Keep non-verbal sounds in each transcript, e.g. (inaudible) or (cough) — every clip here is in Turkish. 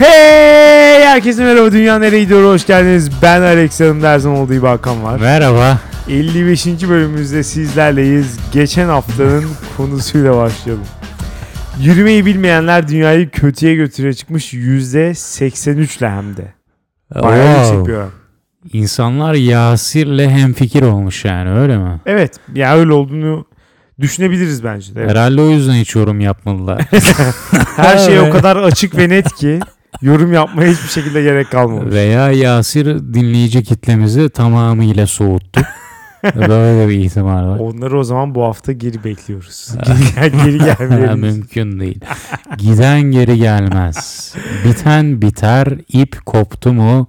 Hey herkese merhaba dünya nereye gidiyor hoş geldiniz ben Alex yanımda her zaman olduğu Hakan var Merhaba. 55. bölümümüzde sizlerleyiz geçen haftanın (laughs) konusuyla başlayalım Yürümeyi bilmeyenler dünyayı kötüye götürüyor çıkmış %83 ile hem de Bayağı Wow. yüksek bir oran. İnsanlar Yasir'le hemfikir olmuş yani öyle mi? Evet ya öyle olduğunu düşünebiliriz bence de evet. Herhalde o yüzden hiç yorum yapmadılar. (laughs) Her şey o kadar açık ve net ki yorum yapmaya hiçbir şekilde gerek kalmamış Veya Yasir dinleyici kitlemizi tamamıyla soğuttu. (laughs) Böyle bir ihtimal var. Onları o zaman bu hafta geri bekliyoruz. (laughs) Geri, geri gelmeyelim. (laughs) Mümkün değil. Giden geri gelmez. Biten biter, ip koptu mu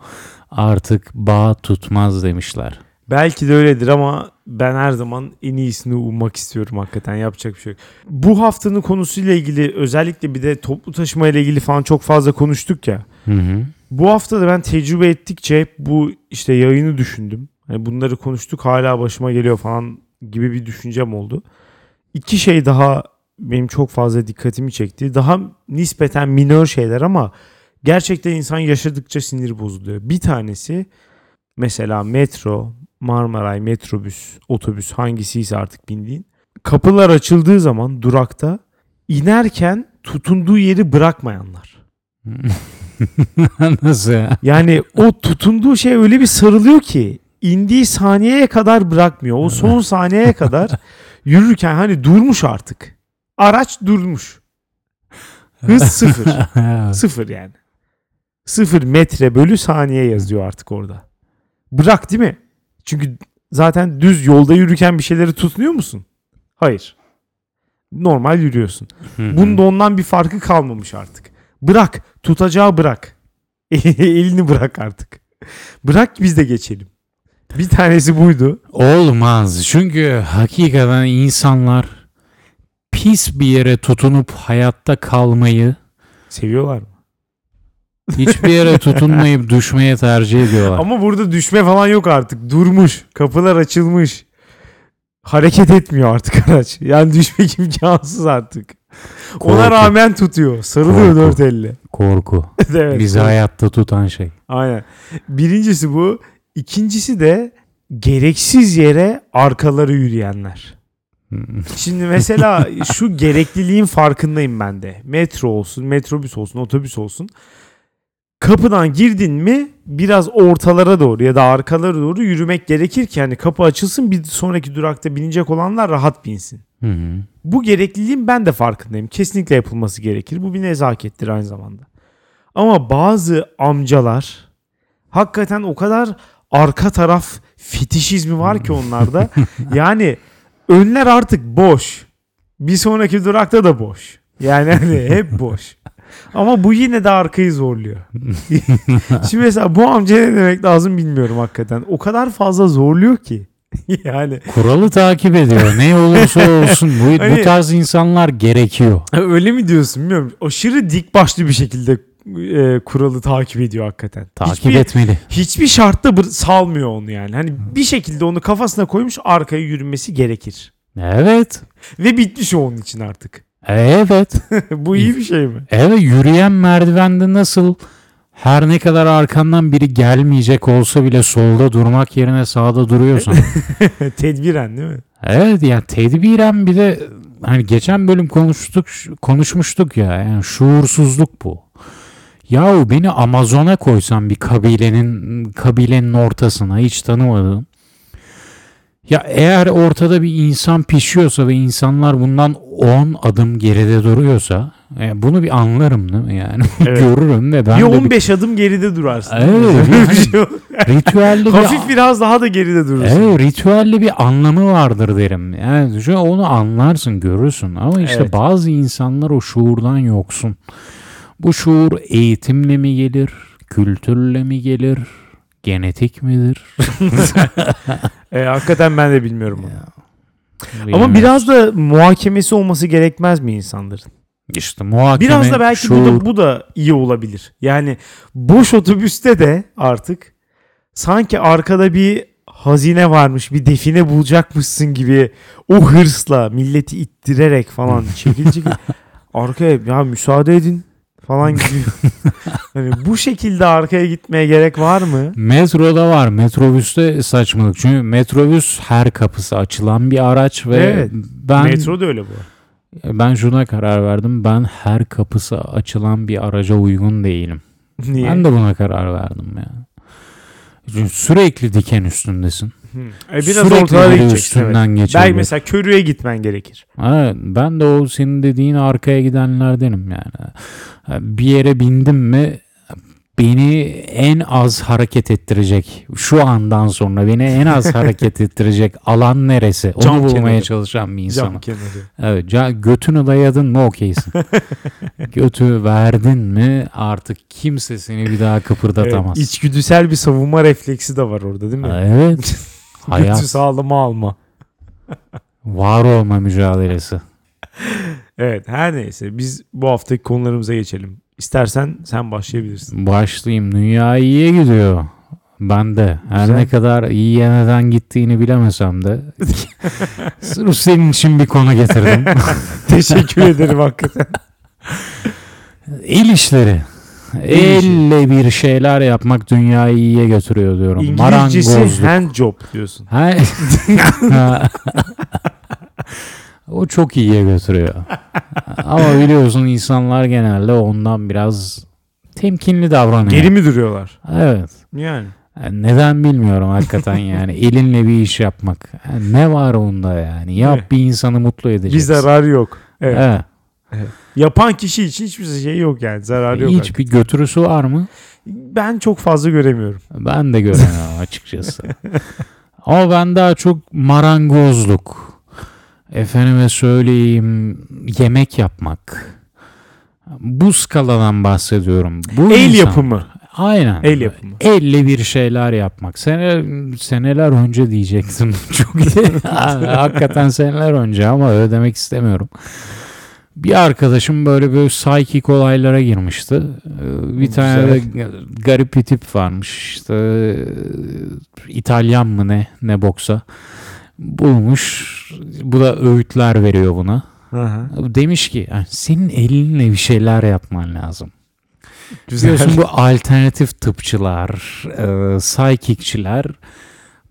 artık bağ tutmaz demişler. Belki de öyledir ama ben her zaman en iyisini ummak istiyorum hakikaten yapacak bir şey yok. Bu haftanın konusuyla ilgili özellikle bir de toplu taşıma ile ilgili falan çok fazla konuştuk ya. Hı hı. Bu hafta da ben tecrübe ettikçe hep bu işte yayını düşündüm. Hani bunları konuştuk hala başıma geliyor falan gibi bir düşüncem oldu. İki şey daha benim çok fazla dikkatimi çekti. Daha nispeten minör şeyler ama gerçekten insan yaşadıkça sinir bozuluyor. Bir tanesi mesela metro, Marmaray, metrobüs, otobüs hangisiyse artık bindiğin. Kapılar açıldığı zaman durakta inerken tutunduğu yeri bırakmayanlar. (laughs) Nasıl ya? Yani o tutunduğu şey öyle bir sarılıyor ki indiği saniyeye kadar bırakmıyor. O son (laughs) saniyeye kadar yürürken hani durmuş artık. Araç durmuş. Hız sıfır. (laughs) sıfır yani. Sıfır metre bölü saniye yazıyor artık orada. Bırak değil mi? Çünkü zaten düz yolda yürürken bir şeyleri tutunuyor musun? Hayır. Normal yürüyorsun. Bunda ondan bir farkı kalmamış artık. Bırak. Tutacağı bırak. (laughs) Elini bırak artık. Bırak biz de geçelim. Bir tanesi buydu. Olmaz. Çünkü hakikaten insanlar pis bir yere tutunup hayatta kalmayı, Seviyorlar mı? Hiçbir yere tutunmayıp düşmeye tercih ediyorlar. Ama burada düşme falan yok artık. Durmuş. Kapılar açılmış. Hareket etmiyor artık araç. Yani düşmek (laughs) imkansız artık. Ona Korku. rağmen tutuyor. Sarılıyor dört elle. Korku. (laughs) evet. Bizi hayatta tutan şey. Aynen. Birincisi bu. İkincisi de gereksiz yere arkaları yürüyenler. Şimdi mesela (laughs) şu gerekliliğin farkındayım ben de. Metro olsun, metrobüs olsun, otobüs olsun. Kapıdan girdin mi biraz ortalara doğru ya da arkalara doğru yürümek gerekir ki hani kapı açılsın bir sonraki durakta binecek olanlar rahat binsin. Hı hı. Bu gerekliliğin ben de farkındayım. Kesinlikle yapılması gerekir. Bu bir nezakettir aynı zamanda. Ama bazı amcalar hakikaten o kadar arka taraf fetişizmi var ki onlarda. (laughs) yani önler artık boş. Bir sonraki durakta da boş. Yani hani hep boş. Ama bu yine de arkayı zorluyor. (laughs) Şimdi mesela bu amca ne demek lazım bilmiyorum hakikaten. O kadar fazla zorluyor ki. (laughs) yani Kuralı takip ediyor. Ne olursa olsun bu, Hani- bu tarz insanlar gerekiyor. Öyle mi diyorsun bilmiyorum. Aşırı dik başlı bir şekilde e, kuralı takip ediyor hakikaten. Takip hiçbir, etmeli. hiçbir şartta salmıyor onu yani. Hani bir şekilde onu kafasına koymuş arkaya yürümesi gerekir. Evet. Ve bitmiş o onun için artık. Evet. (laughs) Bu iyi bir şey mi? Evet yürüyen merdivende nasıl her ne kadar arkandan biri gelmeyecek olsa bile solda durmak yerine sağda duruyorsan. (laughs) Tedbiren değil mi? evet ya tedbiren bir de hani geçen bölüm konuştuk konuşmuştuk ya yani şuursuzluk bu. Yahu beni Amazon'a koysan bir kabilenin kabilenin ortasına hiç tanımadığım. Ya eğer ortada bir insan pişiyorsa ve insanlar bundan 10 adım geride duruyorsa e, bunu bir anlarım değil mi yani (laughs) Evet. görürüm ve ben bir de 15 adım geride durarsın. Evet, bir yani- şey bir (laughs) ritüelli bir Hafif biraz daha da geride durursun. Evet ritüelli bir anlamı vardır derim. Yani şu onu anlarsın görürsün ama işte Evet. bazı insanlar o şuurdan yoksun. Bu şuur eğitimle mi gelir, kültürle mi gelir, genetik midir? (laughs) E, hakikaten ben de bilmiyorum bunu. Ama biraz da muhakemesi olması gerekmez mi insanların? işte muhakeme, Biraz da belki bu şuur, da, bu da iyi olabilir. Yani boş otobüste de artık sanki arkada bir hazine varmış, bir define bulacakmışsın gibi o hırsla milleti ittirerek falan (laughs) çekil çekil arkaya ya müsaade edin falan gidiyor. (laughs) hani bu şekilde arkaya gitmeye gerek var mı? Metroda var. Metrobüste saçmalık. Çünkü metrobüs her kapısı açılan bir araç ve Evet. ben Metro da öyle bu. ben şuna karar verdim. Ben her kapısı açılan bir araca uygun değilim. Niye? Ben de buna karar verdim ya. Çünkü sürekli diken üstündesin. E biraz sürekli ortalara gideceksin. Evet. üstünden geçiyor. Belki mesela körüye gitmen gerekir. Evet, ben de o senin dediğin arkaya gidenlerdenim yani. Bir yere bindim mi beni en az hareket ettirecek şu andan sonra beni en az (laughs) hareket ettirecek alan neresi onu Cam bulmaya kenarı. çalışan bir insanım. Cam kenarı. Evet, ca- götünü dayadın mı okeysin. (laughs) Götü verdin mi artık kimse seni bir daha kıpırdatamaz. Evet, içgüdüsel bir savunma refleksi de var orada değil mi? Evet. (laughs) Hayat sağlama alma. var olma mücadelesi. Evet her neyse biz bu haftaki konularımıza geçelim. İstersen sen başlayabilirsin. Başlayayım. Dünya iyiye gidiyor. Ben de. Her Güzel. ne kadar iyiye neden gittiğini bilemesem de. (laughs) Sırf senin için bir konu getirdim. (laughs) Teşekkür ederim hakikaten. El işleri. Elle bir şeyler yapmak dünyayı iyiye götürüyor diyorum. İngilizcesi Marangozluk. hand job diyorsun. Ha- (laughs) o çok iyiye götürüyor. Ama biliyorsun insanlar genelde ondan biraz temkinli davranıyor. Geri mi duruyorlar? Evet. Yani. Yani neden bilmiyorum hakikaten (laughs) yani elinle bir iş yapmak. Yani ne var onda yani? Yap Evet. bir insanı mutlu Bir edeceksin. zararı yok. Evet. Evet. Yapan kişi için hiçbir şey yok yani. Zararı yok. Hiç bir götürüsü var mı? Ben çok fazla göremiyorum. Ben de göremem (laughs) açıkçası. Ama ben daha çok marangozluk. Efendime söyleyeyim yemek yapmak. Bu skaladan bahsediyorum. Bu El insan- yapımı. Aynen. El yapımı. Elle bir şeyler yapmak. Sene, seneler önce diyecektim. (laughs) Çok iyi. (laughs) Hakikaten seneler önce ama öyle demek istemiyorum. Bir arkadaşım böyle böyle psychic olaylara girmişti. Ee, Bir tane de garip bir tip varmış. İşte e, İtalyan mı ne ne boksa bulmuş. Bu da öğütler veriyor buna. Hı. Demiş ki "Yani senin elinle bir şeyler yapman lazım. Güzel. Biliyorsun bu alternatif tıpçılar, e, psychicçiler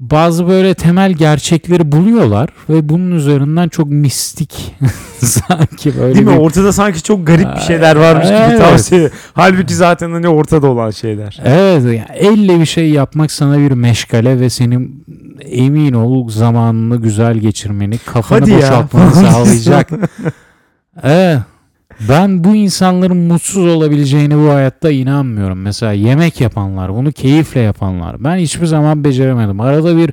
bazı böyle temel gerçekleri buluyorlar ve bunun üzerinden çok mistik (laughs) sanki böyle Değil mi? bir- Ortada sanki çok garip bir şeyler varmış gibi Evet. tavsiye. Halbuki zaten hani ortada olan şeyler. Evet yani elle bir şey yapmak sana bir meşgale ve senin emin ol zamanını güzel geçirmeni, kafanı Hadi ya. boşaltmanı (laughs) sağlayacak. (laughs) Evet. Ben bu insanların mutsuz olabileceğine bu hayatta inanmıyorum. Mesela yemek yapanlar, bunu keyifle yapanlar. Ben hiçbir zaman beceremedim. Arada bir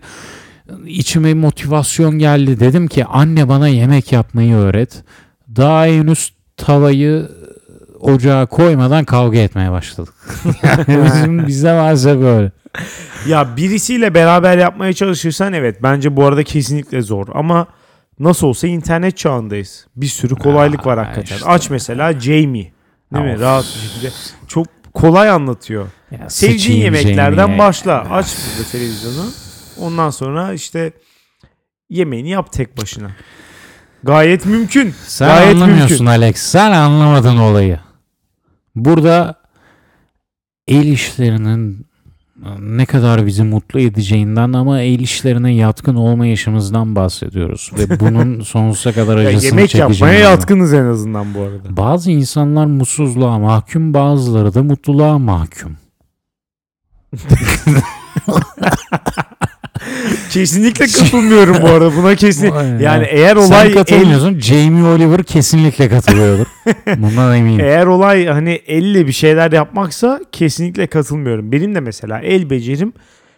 içime motivasyon geldi. Dedim ki anne bana yemek yapmayı öğret. Daha henüz tavayı ocağa koymadan kavga etmeye başladık. (laughs) yani (laughs) bizim bizde varsa böyle. Ya birisiyle beraber yapmaya çalışırsan evet bence bu arada kesinlikle zor ama nasıl olsa internet çağındayız. Bir sürü kolaylık var Aa, hakikaten. işte. Aç mesela Jamie. Değil mi? Of. Rahat bir şekilde. Çok kolay anlatıyor. Ya Sevdiğin yemeklerden Jamie'ye. başla. Aç burada televizyonu. Ondan sonra işte yemeğini yap tek başına. Gayet mümkün. Sen Gayet anlamıyorsun mümkün. Alex. Sen anlamadın olayı. Burada el işlerinin ne kadar bizi mutlu edeceğinden ama el işlerine yatkın olmayışımızdan bahsediyoruz. Ve (laughs) bunun sonsuza kadar acısını yemek yapmaya yatkınız en azından bu arada. Bazı insanlar mutsuzluğa mahkum, bazıları da mutluluğa mahkum. (laughs) (laughs) Kesinlikle katılmıyorum bu arada. Buna kesin. Yani ya. eğer olay Sen el, katılmıyorsun. Jamie Oliver kesinlikle katılıyordur. (laughs) Bundan eminim. eğer olay hani elle bir şeyler yapmaksa kesinlikle katılmıyorum. Benim de mesela el becerim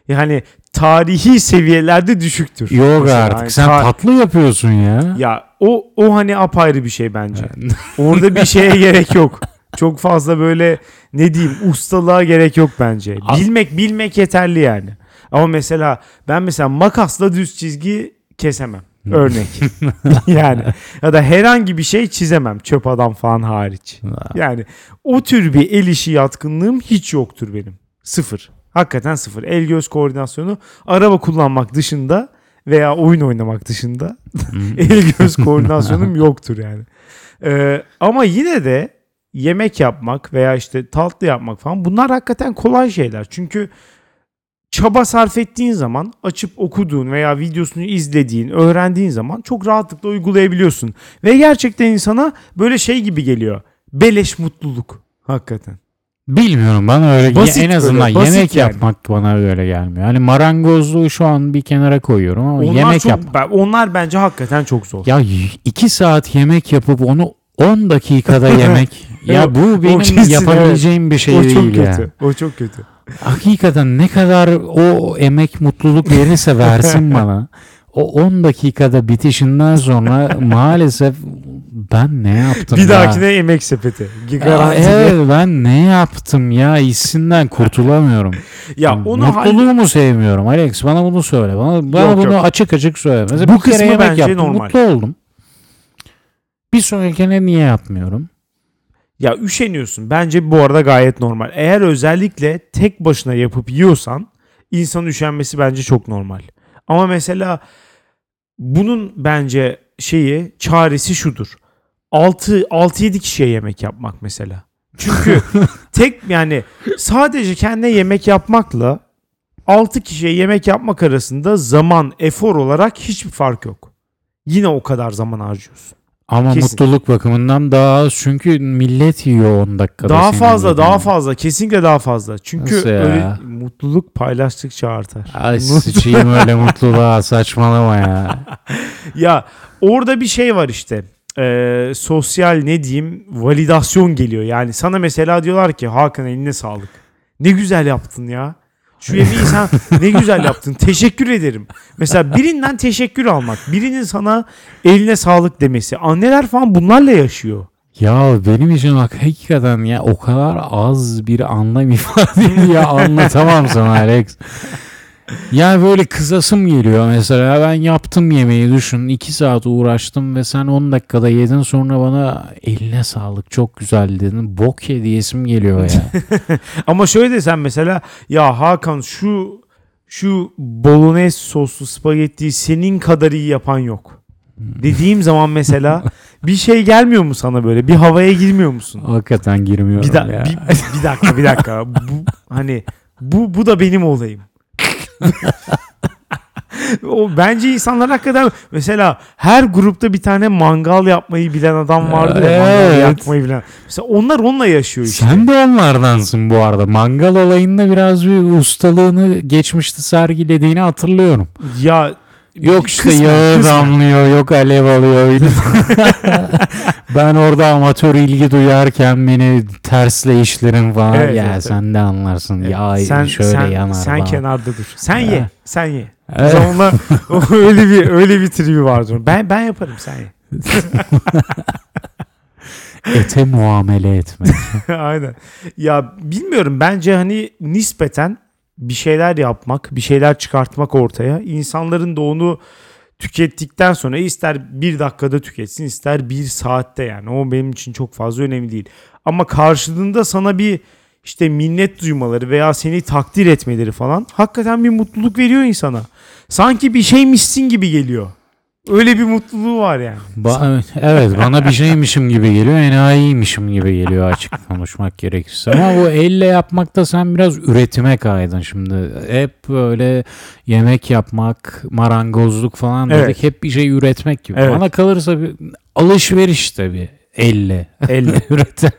yani tarihi seviyelerde düşüktür. Yok Mesela artık. hani Sen ta- tatlı yapıyorsun ya. ya o o hani apayrı bir şey bence. (laughs) Orada bir şeye gerek yok. Çok fazla böyle ne diyeyim ustalığa gerek yok bence. Bilmek bilmek yeterli yani. Ama mesela ben mesela makasla düz çizgi kesemem. Örnek. (laughs) (laughs) yani ya da herhangi bir şey çizemem çöp adam falan hariç. Yani o tür bir el işi yatkınlığım hiç yoktur benim. Sıfır. Hakikaten sıfır. El göz koordinasyonu araba kullanmak dışında veya oyun oynamak dışında (laughs) el göz koordinasyonum yoktur yani. Ee, ama yine de yemek yapmak veya işte tatlı yapmak falan bunlar hakikaten kolay şeyler. Çünkü çaba sarf ettiğin zaman açıp okuduğun veya videosunu izlediğin, öğrendiğin zaman çok rahatlıkla uygulayabiliyorsun. Ve gerçekten insana böyle şey gibi geliyor. Beleş mutluluk. Hakikaten. Bilmiyorum bana öyle Basit en azından böyle, yemek yani. yapmak bana öyle gelmiyor. Hani marangozluğu şu an bir kenara koyuyorum ama Onlar yemek çok, yap. ben- onlar bence hakikaten çok zor. Ya 2 saat yemek yapıp onu 10 dakikada (laughs) yemek. ya bu benim kesin, yapabileceğim bir şey o değil çok ya. kötü. O çok kötü. Hakikaten ne kadar o emek mutluluk verirse versin (laughs) bana. O 10 dakikada bitişinden sonra maalesef ben ne yaptım Bir ya? dahakine yemek sepeti. Ya Garanti. evet ben ne yaptım ya hissinden kurtulamıyorum. Ya onu Mutluluğumu sevmiyorum Alex bana bunu söyle. Bana, bana Yok, bunu yok. açık açık söyle. Mesela Bu bir kere kısmı yemek bence yaptım normal. mutlu oldum. Bir sonrakine niye yapmıyorum? Ya üşeniyorsun. Bence bu arada gayet normal. Eğer özellikle tek başına yapıp yiyorsan insan üşenmesi bence çok normal. Ama mesela bunun bence şeyi çaresi şudur. 6 6 7 kişiye yemek yapmak mesela. Çünkü (laughs) tek yani sadece kendine yemek yapmakla 6 kişiye yemek yapmak arasında zaman, efor olarak hiçbir fark yok. Yine o kadar zaman harcıyorsun. Ama Kesin. mutluluk bakımından daha az çünkü millet yiyor 10 dakikada. Daha fazla, daha fazla. Kesinlikle daha fazla. Çünkü Nasıl ya? öyle mutluluk paylaştıkça artar. Ay (laughs) sıçayım öyle mutluluğa saçmalama ya. (laughs) Ya orada bir şey var işte. Ee, sosyal ne diyeyim validasyon geliyor. Yani sana mesela diyorlar ki Hakan eline sağlık. Ne güzel yaptın ya. Şu sen ne güzel yaptın. Teşekkür ederim. Mesela birinden teşekkür almak. Birinin sana eline sağlık demesi. Anneler falan bunlarla yaşıyor. Ya benim için bak hakikaten ya o kadar az bir anlam (laughs) ifade ya anlatamam sana Alex. Ya böyle kızasım geliyor mesela ben yaptım yemeği düşün 2 saat uğraştım ve sen 10 dakikada yedin sonra bana eline sağlık çok güzel dedin bok ye diyesim geliyor ya. (laughs) Ama şöyle desen mesela ya Hakan şu şu bolognese soslu spagettiyi senin kadar iyi yapan yok. Dediğim zaman mesela (laughs) bir şey gelmiyor mu sana böyle? Bir havaya girmiyor musun? Hakikaten girmiyorum Bir, da- ya. bir, bir dakika bir dakika. Bu hani bu bu da benim olayım. (laughs) o bence insanlar hakikaten mesela her grupta bir tane mangal yapmayı bilen adam vardı ya mangal Evet. yakmayı bilen. Mesela onlar onunla yaşıyor işte. Sen de onlardansın bu arada. Mangal olayında biraz bir ustalığını geçmişte sergilediğini hatırlıyorum. Ya Yok işte kısmen, yağı kısmen. damlıyor, yok alev alıyor. (laughs) (laughs) ben orada amatör ilgi duyarken beni tersle işlerin falan. Evet, ya evet, sen de anlarsın. Ya sen şöyle sen, yanar sen falan. kenarda dur. Sen Evet. ye. Sen ye. Evet. Sonra (laughs) öyle bir öyle bir tribi vardır. Ben ben yaparım sen ye. Ete muamele etme. Aynen. Ya bilmiyorum bence hani nispeten bir şeyler yapmak, bir şeyler çıkartmak ortaya. İnsanların da onu tükettikten sonra ister bir dakikada tüketsin ister bir saatte yani. O benim için çok fazla önemli değil. Ama karşılığında sana bir işte minnet duymaları veya seni takdir etmeleri falan hakikaten bir mutluluk veriyor insana. Sanki bir şeymişsin gibi geliyor. Öyle bir mutluluğu var yani. Ba- evet bana bir şeymişim gibi geliyor. Enayiymişim gibi geliyor açık konuşmak gerekirse. Ama bu elle yapmakta sen biraz üretime kaydın şimdi. Hep böyle yemek yapmak, marangozluk falan dedik. Evet. Hep bir şey üretmek gibi. Evet. Bana kalırsa bir alışveriş tabii. Elle. Elle. (laughs) üretim.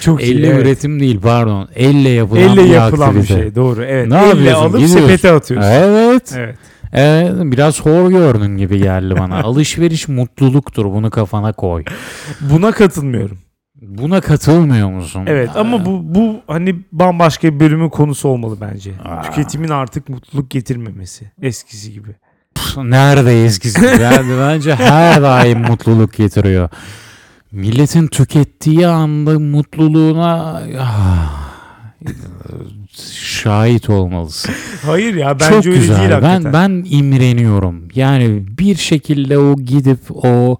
Çok iyi. Elle evet. üretim değil pardon. Elle yapılan Elle bir yapılan bir şey. Doğru. Evet. Ne Elle yapıyorsun? alıp Gidiyorsun. sepete atıyorsun. Evet. Evet. Evet, biraz hor gördün gibi geldi bana. (laughs) Alışveriş mutluluktur. Bunu kafana koy. Buna katılmıyorum. Buna katılmıyor musun? Evet ama bu bu hani bambaşka bir bölümün konusu olmalı bence. Aa. Tüketimin artık mutluluk getirmemesi eskisi gibi. Pf, nerede eskisi? Yani bence her daim mutluluk getiriyor. Milletin tükettiği anda mutluluğuna ah, şahit olmalısın. Hayır ya bence Çok öyle güzel. değil ben hakikaten. ben imreniyorum. Yani bir şekilde o gidip o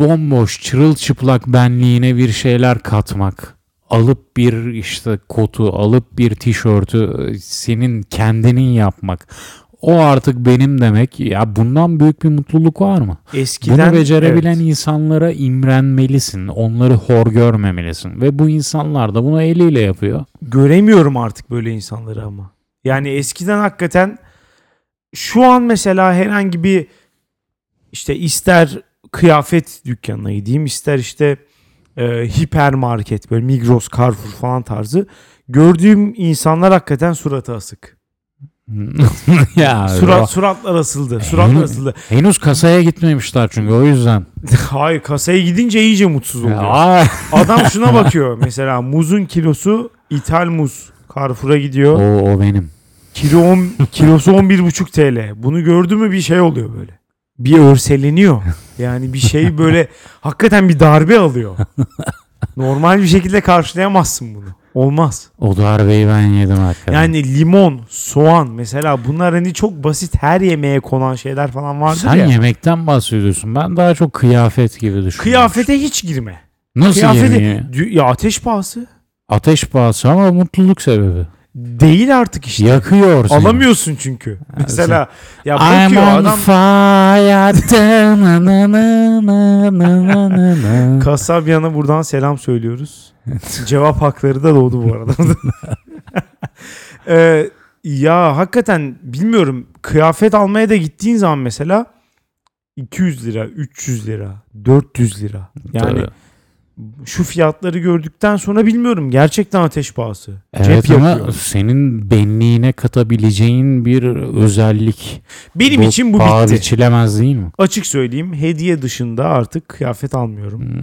bomboş çırılçıplak benliğine bir şeyler katmak. Alıp bir işte kotu, alıp bir tişörtü senin kendinin yapmak. O artık benim demek. Ya bundan büyük bir mutluluk var mı? Eskiden Bunu becerebilen evet. insanlara imrenmelisin. Onları hor görmemelisin. Ve bu insanlar da bunu eliyle yapıyor. göremiyorum artık böyle insanları ama. Yani eskiden hakikaten şu an mesela herhangi bir işte ister kıyafet dükkanına gideyim ister işte e, hipermarket böyle Migros, Carrefour falan tarzı gördüğüm insanlar hakikaten suratı asık. (laughs) ya Surat suratlar asıldı. Suratlar asıldı. henüz kasaya gitmemişler çünkü o yüzden. (laughs) Hayır kasaya gidince iyice mutsuz oluyor. Aa, Adam şuna (laughs) bakıyor mesela muzun kilosu ithal muz. Carrefour'a gidiyor. o, o benim. Kilo on, kilosu 11,5 TL. Bunu gördü mü bir şey oluyor böyle. Bir örseleniyor. Yani bir şey böyle hakikaten bir darbe alıyor. Normal bir şekilde karşılayamazsın bunu. Olmaz. O darbeyi ben yedim hakikaten. Yani limon, soğan mesela bunlar hani çok basit her yemeğe konan şeyler falan vardır Sen ya. yemekten bahsediyorsun. Ben daha çok kıyafet gibi düşünüyorum. Kıyafete hiç girme. Nasıl Kıyafete yemeği? Ya ateş pahası. Ateş pahası ama mutluluk sebebi. Değil artık işte. Yakıyor seni. Alamıyorsun çünkü. Mesela ya I'm bakıyor on adam fire. Na na na na na na na. Kasabyan'a buradan selam söylüyoruz. (laughs) Cevap hakları da doğdu bu arada. (laughs) Ee, ya hakikaten bilmiyorum kıyafet almaya da gittiğin zaman mesela 200 lira, 300 lira, 400 lira. Yani Tabii. Şu fiyatları gördükten sonra bilmiyorum gerçekten ateş pahası. Evet Cep ama senin benliğine katabileceğin bir özellik. Benim için bu bitti. biçilemez değil mi? Açık söyleyeyim hediye dışında artık kıyafet almıyorum. (laughs)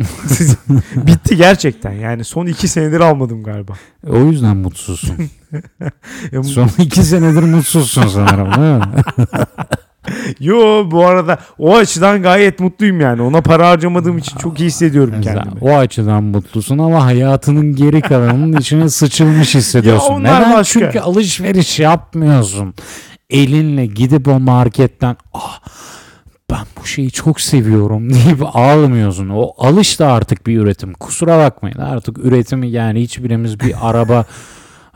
bitti gerçekten yani son iki senedir almadım galiba. O yüzden mutsuzsun. (laughs) Son iki senedir mutsuzsun sanırım değil mi? (laughs) Yo bu arada o açıdan gayet mutluyum yani. Ona para harcamadığım için çok iyi hissediyorum kendimi. o açıdan mutlusun ama hayatının geri kalanının içine sıçılmış hissediyorsun. Ya Neden? başka. Çünkü alışveriş yapmıyorsun. Elinle gidip o marketten ah ben bu şeyi çok seviyorum (laughs) deyip almıyorsun. O alış da artık bir üretim. Kusura bakmayın artık üretimi yani hiçbirimiz bir araba (laughs)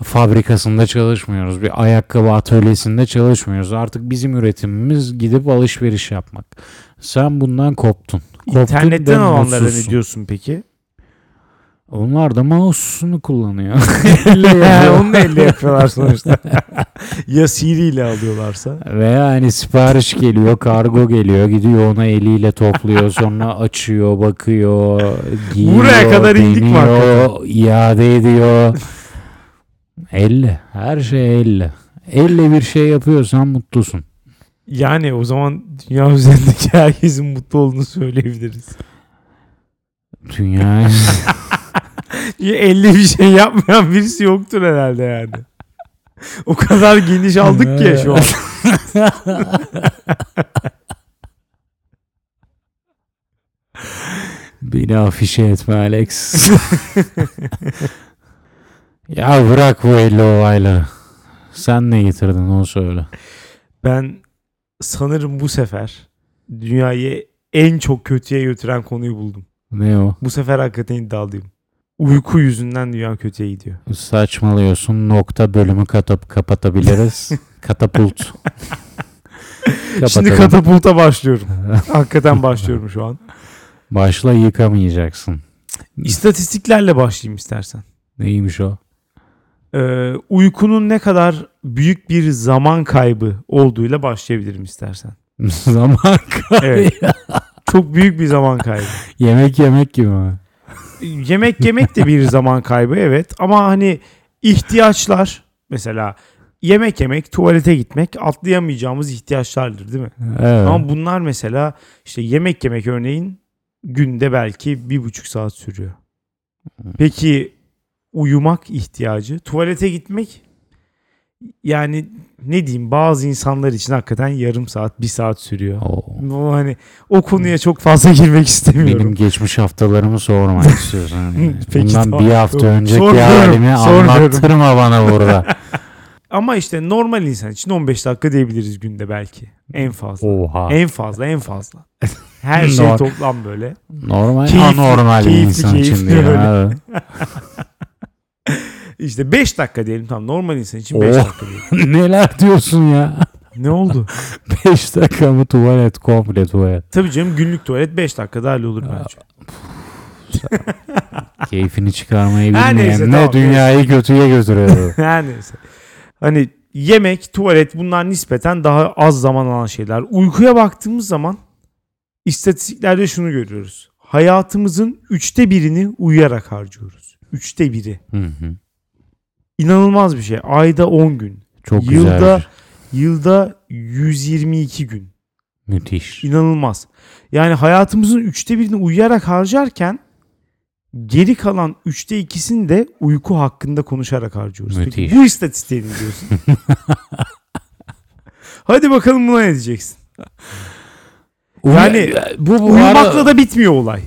fabrikasında çalışmıyoruz. Bir ayakkabı atölyesinde çalışmıyoruz. Artık bizim üretimimiz gidip alışveriş yapmak. Sen bundan koptun. Koptun İnternetten mutsuzsun. ne diyorsun peki? Onlar da mouse'unu kullanıyor. (laughs) yani (laughs) onu da elle yapıyorlar sonuçta. (laughs) ya Siri ile alıyorlarsa. Veya hani sipariş geliyor, kargo geliyor, gidiyor onu eliyle topluyor, sonra açıyor, bakıyor, giyiyor, Buraya kadar indik mi deniyor, iade ediyor. Elle, her şey elle. Elle bir şey yapıyorsan mutlusun. Yani o zaman dünya üzerindeki herkesin mutlu olduğunu söyleyebiliriz. Dünya (laughs) Ya elle bir şey yapmayan birisi yoktur herhalde yani. O kadar geniş aldık ki şu an. (laughs) Beni afişe etme Alex. (laughs) ya bırak bu elli olayları. Sen ne getirdin onu söyle. Ben sanırım bu sefer dünyayı en çok kötüye götüren konuyu buldum. Ne o? Bu sefer hakikaten iddialıyım. Uyku yüzünden dünya kötüye gidiyor. Saçmalıyorsun. Nokta bölümü katıp kapatabiliriz. (laughs) Katapult. Şimdi katapulta başlıyorum. Hakikaten başlıyorum şu an. Başla yıkamayacaksın. İstatistiklerle başlayayım istersen. Neymiş o? Ee, uykunun ne kadar büyük bir zaman kaybı olduğuyla başlayabilirim istersen. (laughs) Zaman kaybı. Evet. Çok büyük bir zaman kaybı. Yemek yemek gibi mi? Yemek yemek de bir zaman kaybı evet ama hani ihtiyaçlar mesela yemek yemek, tuvalete gitmek atlayamayacağımız ihtiyaçlardır değil mi? Evet. Ama bunlar mesela işte yemek yemek örneğin günde belki bir buçuk saat sürüyor. Peki uyumak ihtiyacı, tuvalete gitmek yani ne diyeyim bazı insanlar için hakikaten yarım saat, bir saat sürüyor. Oo. O hani o konuya çok fazla (laughs) girmek istemiyorum. Benim geçmiş haftalarımı sormak (laughs) istiyorsun. Yani. Peki, Bundan tamam. bir hafta Yok, önceki sormuyorum, halimi sormuyorum. anlattırma bana burada. (laughs) Ama işte normal insan için 15 dakika diyebiliriz günde belki. En fazla. Oha. En fazla en fazla. Her şey toplam böyle. Normal Keyifli, anormal keyifli, insan keyifli için diyor. (laughs) İşte 5 dakika diyelim tamam normal insan için 5 Oh. dakika diyelim. (laughs) Neler diyorsun ya? Ne oldu? (laughs) 5 dakika mı tuvalet komple tuvalet. Tabii canım günlük tuvalet 5 dakikada hallolur bence. Keyfini çıkarmayı bilmeyen neyse, ne tamam, dünyayı kötüye götürüyor. Her neyse. Hani yemek, tuvalet bunlar nispeten daha az zaman alan şeyler. Uykuya baktığımız zaman istatistiklerde şunu görüyoruz. Hayatımızın üçte birini uyuyarak harcıyoruz. Üçte biri. Hı hı. İnanılmaz bir şey. Ayda 10 gün. Çok Yılda- güzel. Yılda 122 gün. Müthiş. İnanılmaz. Yani hayatımızın üçte birini uyuyarak harcarken geri kalan üçte ikisini de uyku hakkında konuşarak harcıyoruz. Peki Müthiş. bu istatistiğe ne diyorsun? (laughs) Hadi bakalım buna ne diyeceksin? Yani bu bu Uyumakla arada da bitmiyor olay.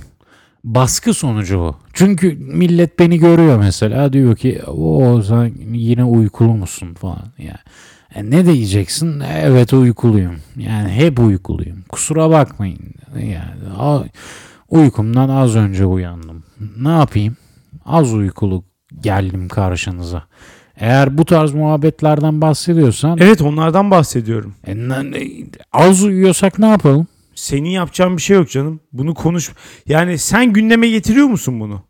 Baskı sonucu bu. Çünkü millet beni görüyor mesela diyor ki o sen yine uykulu musun falan yani. E, ne diyeceksin? Evet uykuluyum. Yani hep uykuluyum. Kusura bakmayın. Yani uykumdan az önce uyandım. Ne yapayım? Az uykulu geldim karşınıza. Eğer bu tarz muhabbetlerden bahsediyorsan Evet onlardan bahsediyorum. e, az uyuyorsak ne yapalım? Senin yapacağın bir şey yok canım. Bunu konuş. Yani sen gündeme getiriyor musun bunu?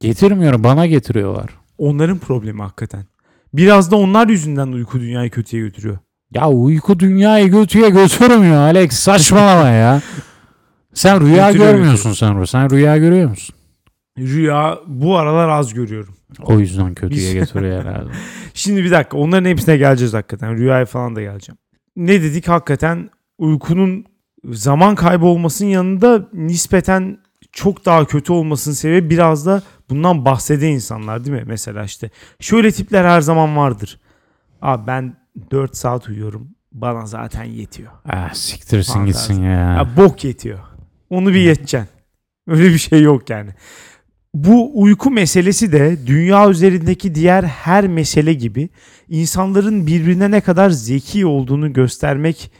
Getirmiyorum bana getiriyorlar. Onların problemi hakikaten. Biraz da onlar yüzünden uyku dünyayı kötüye götürüyor. Ya uyku dünyayı götüye götürmüyor Alex saçmalama ya. Sen rüya Götürüyor, görmüyorsun sen. Sen rüya görüyor musun? Rüya bu aralar az görüyorum. O yüzden kötüye Biz- getiriyor herhalde. (laughs) Şimdi bir dakika onların hepsine geleceğiz hakikaten. Rüyaya falan da geleceğim. Ne dedik hakikaten uykunun zaman kaybı olmasının yanında nispeten çok daha kötü olmasının sebebi biraz da bundan bahseden insanlar değil mi? Mesela işte şöyle tipler her zaman vardır. Abi ben 4 saat uyuyorum. Bana zaten yetiyor. ah, siktirsin Fantazi. gitsin ya. Ya bok yetiyor. Onu bir yeteceksin. (laughs) Öyle bir şey yok yani. Bu uyku meselesi de dünya üzerindeki diğer her mesele gibi insanların birbirine ne kadar zeki olduğunu göstermek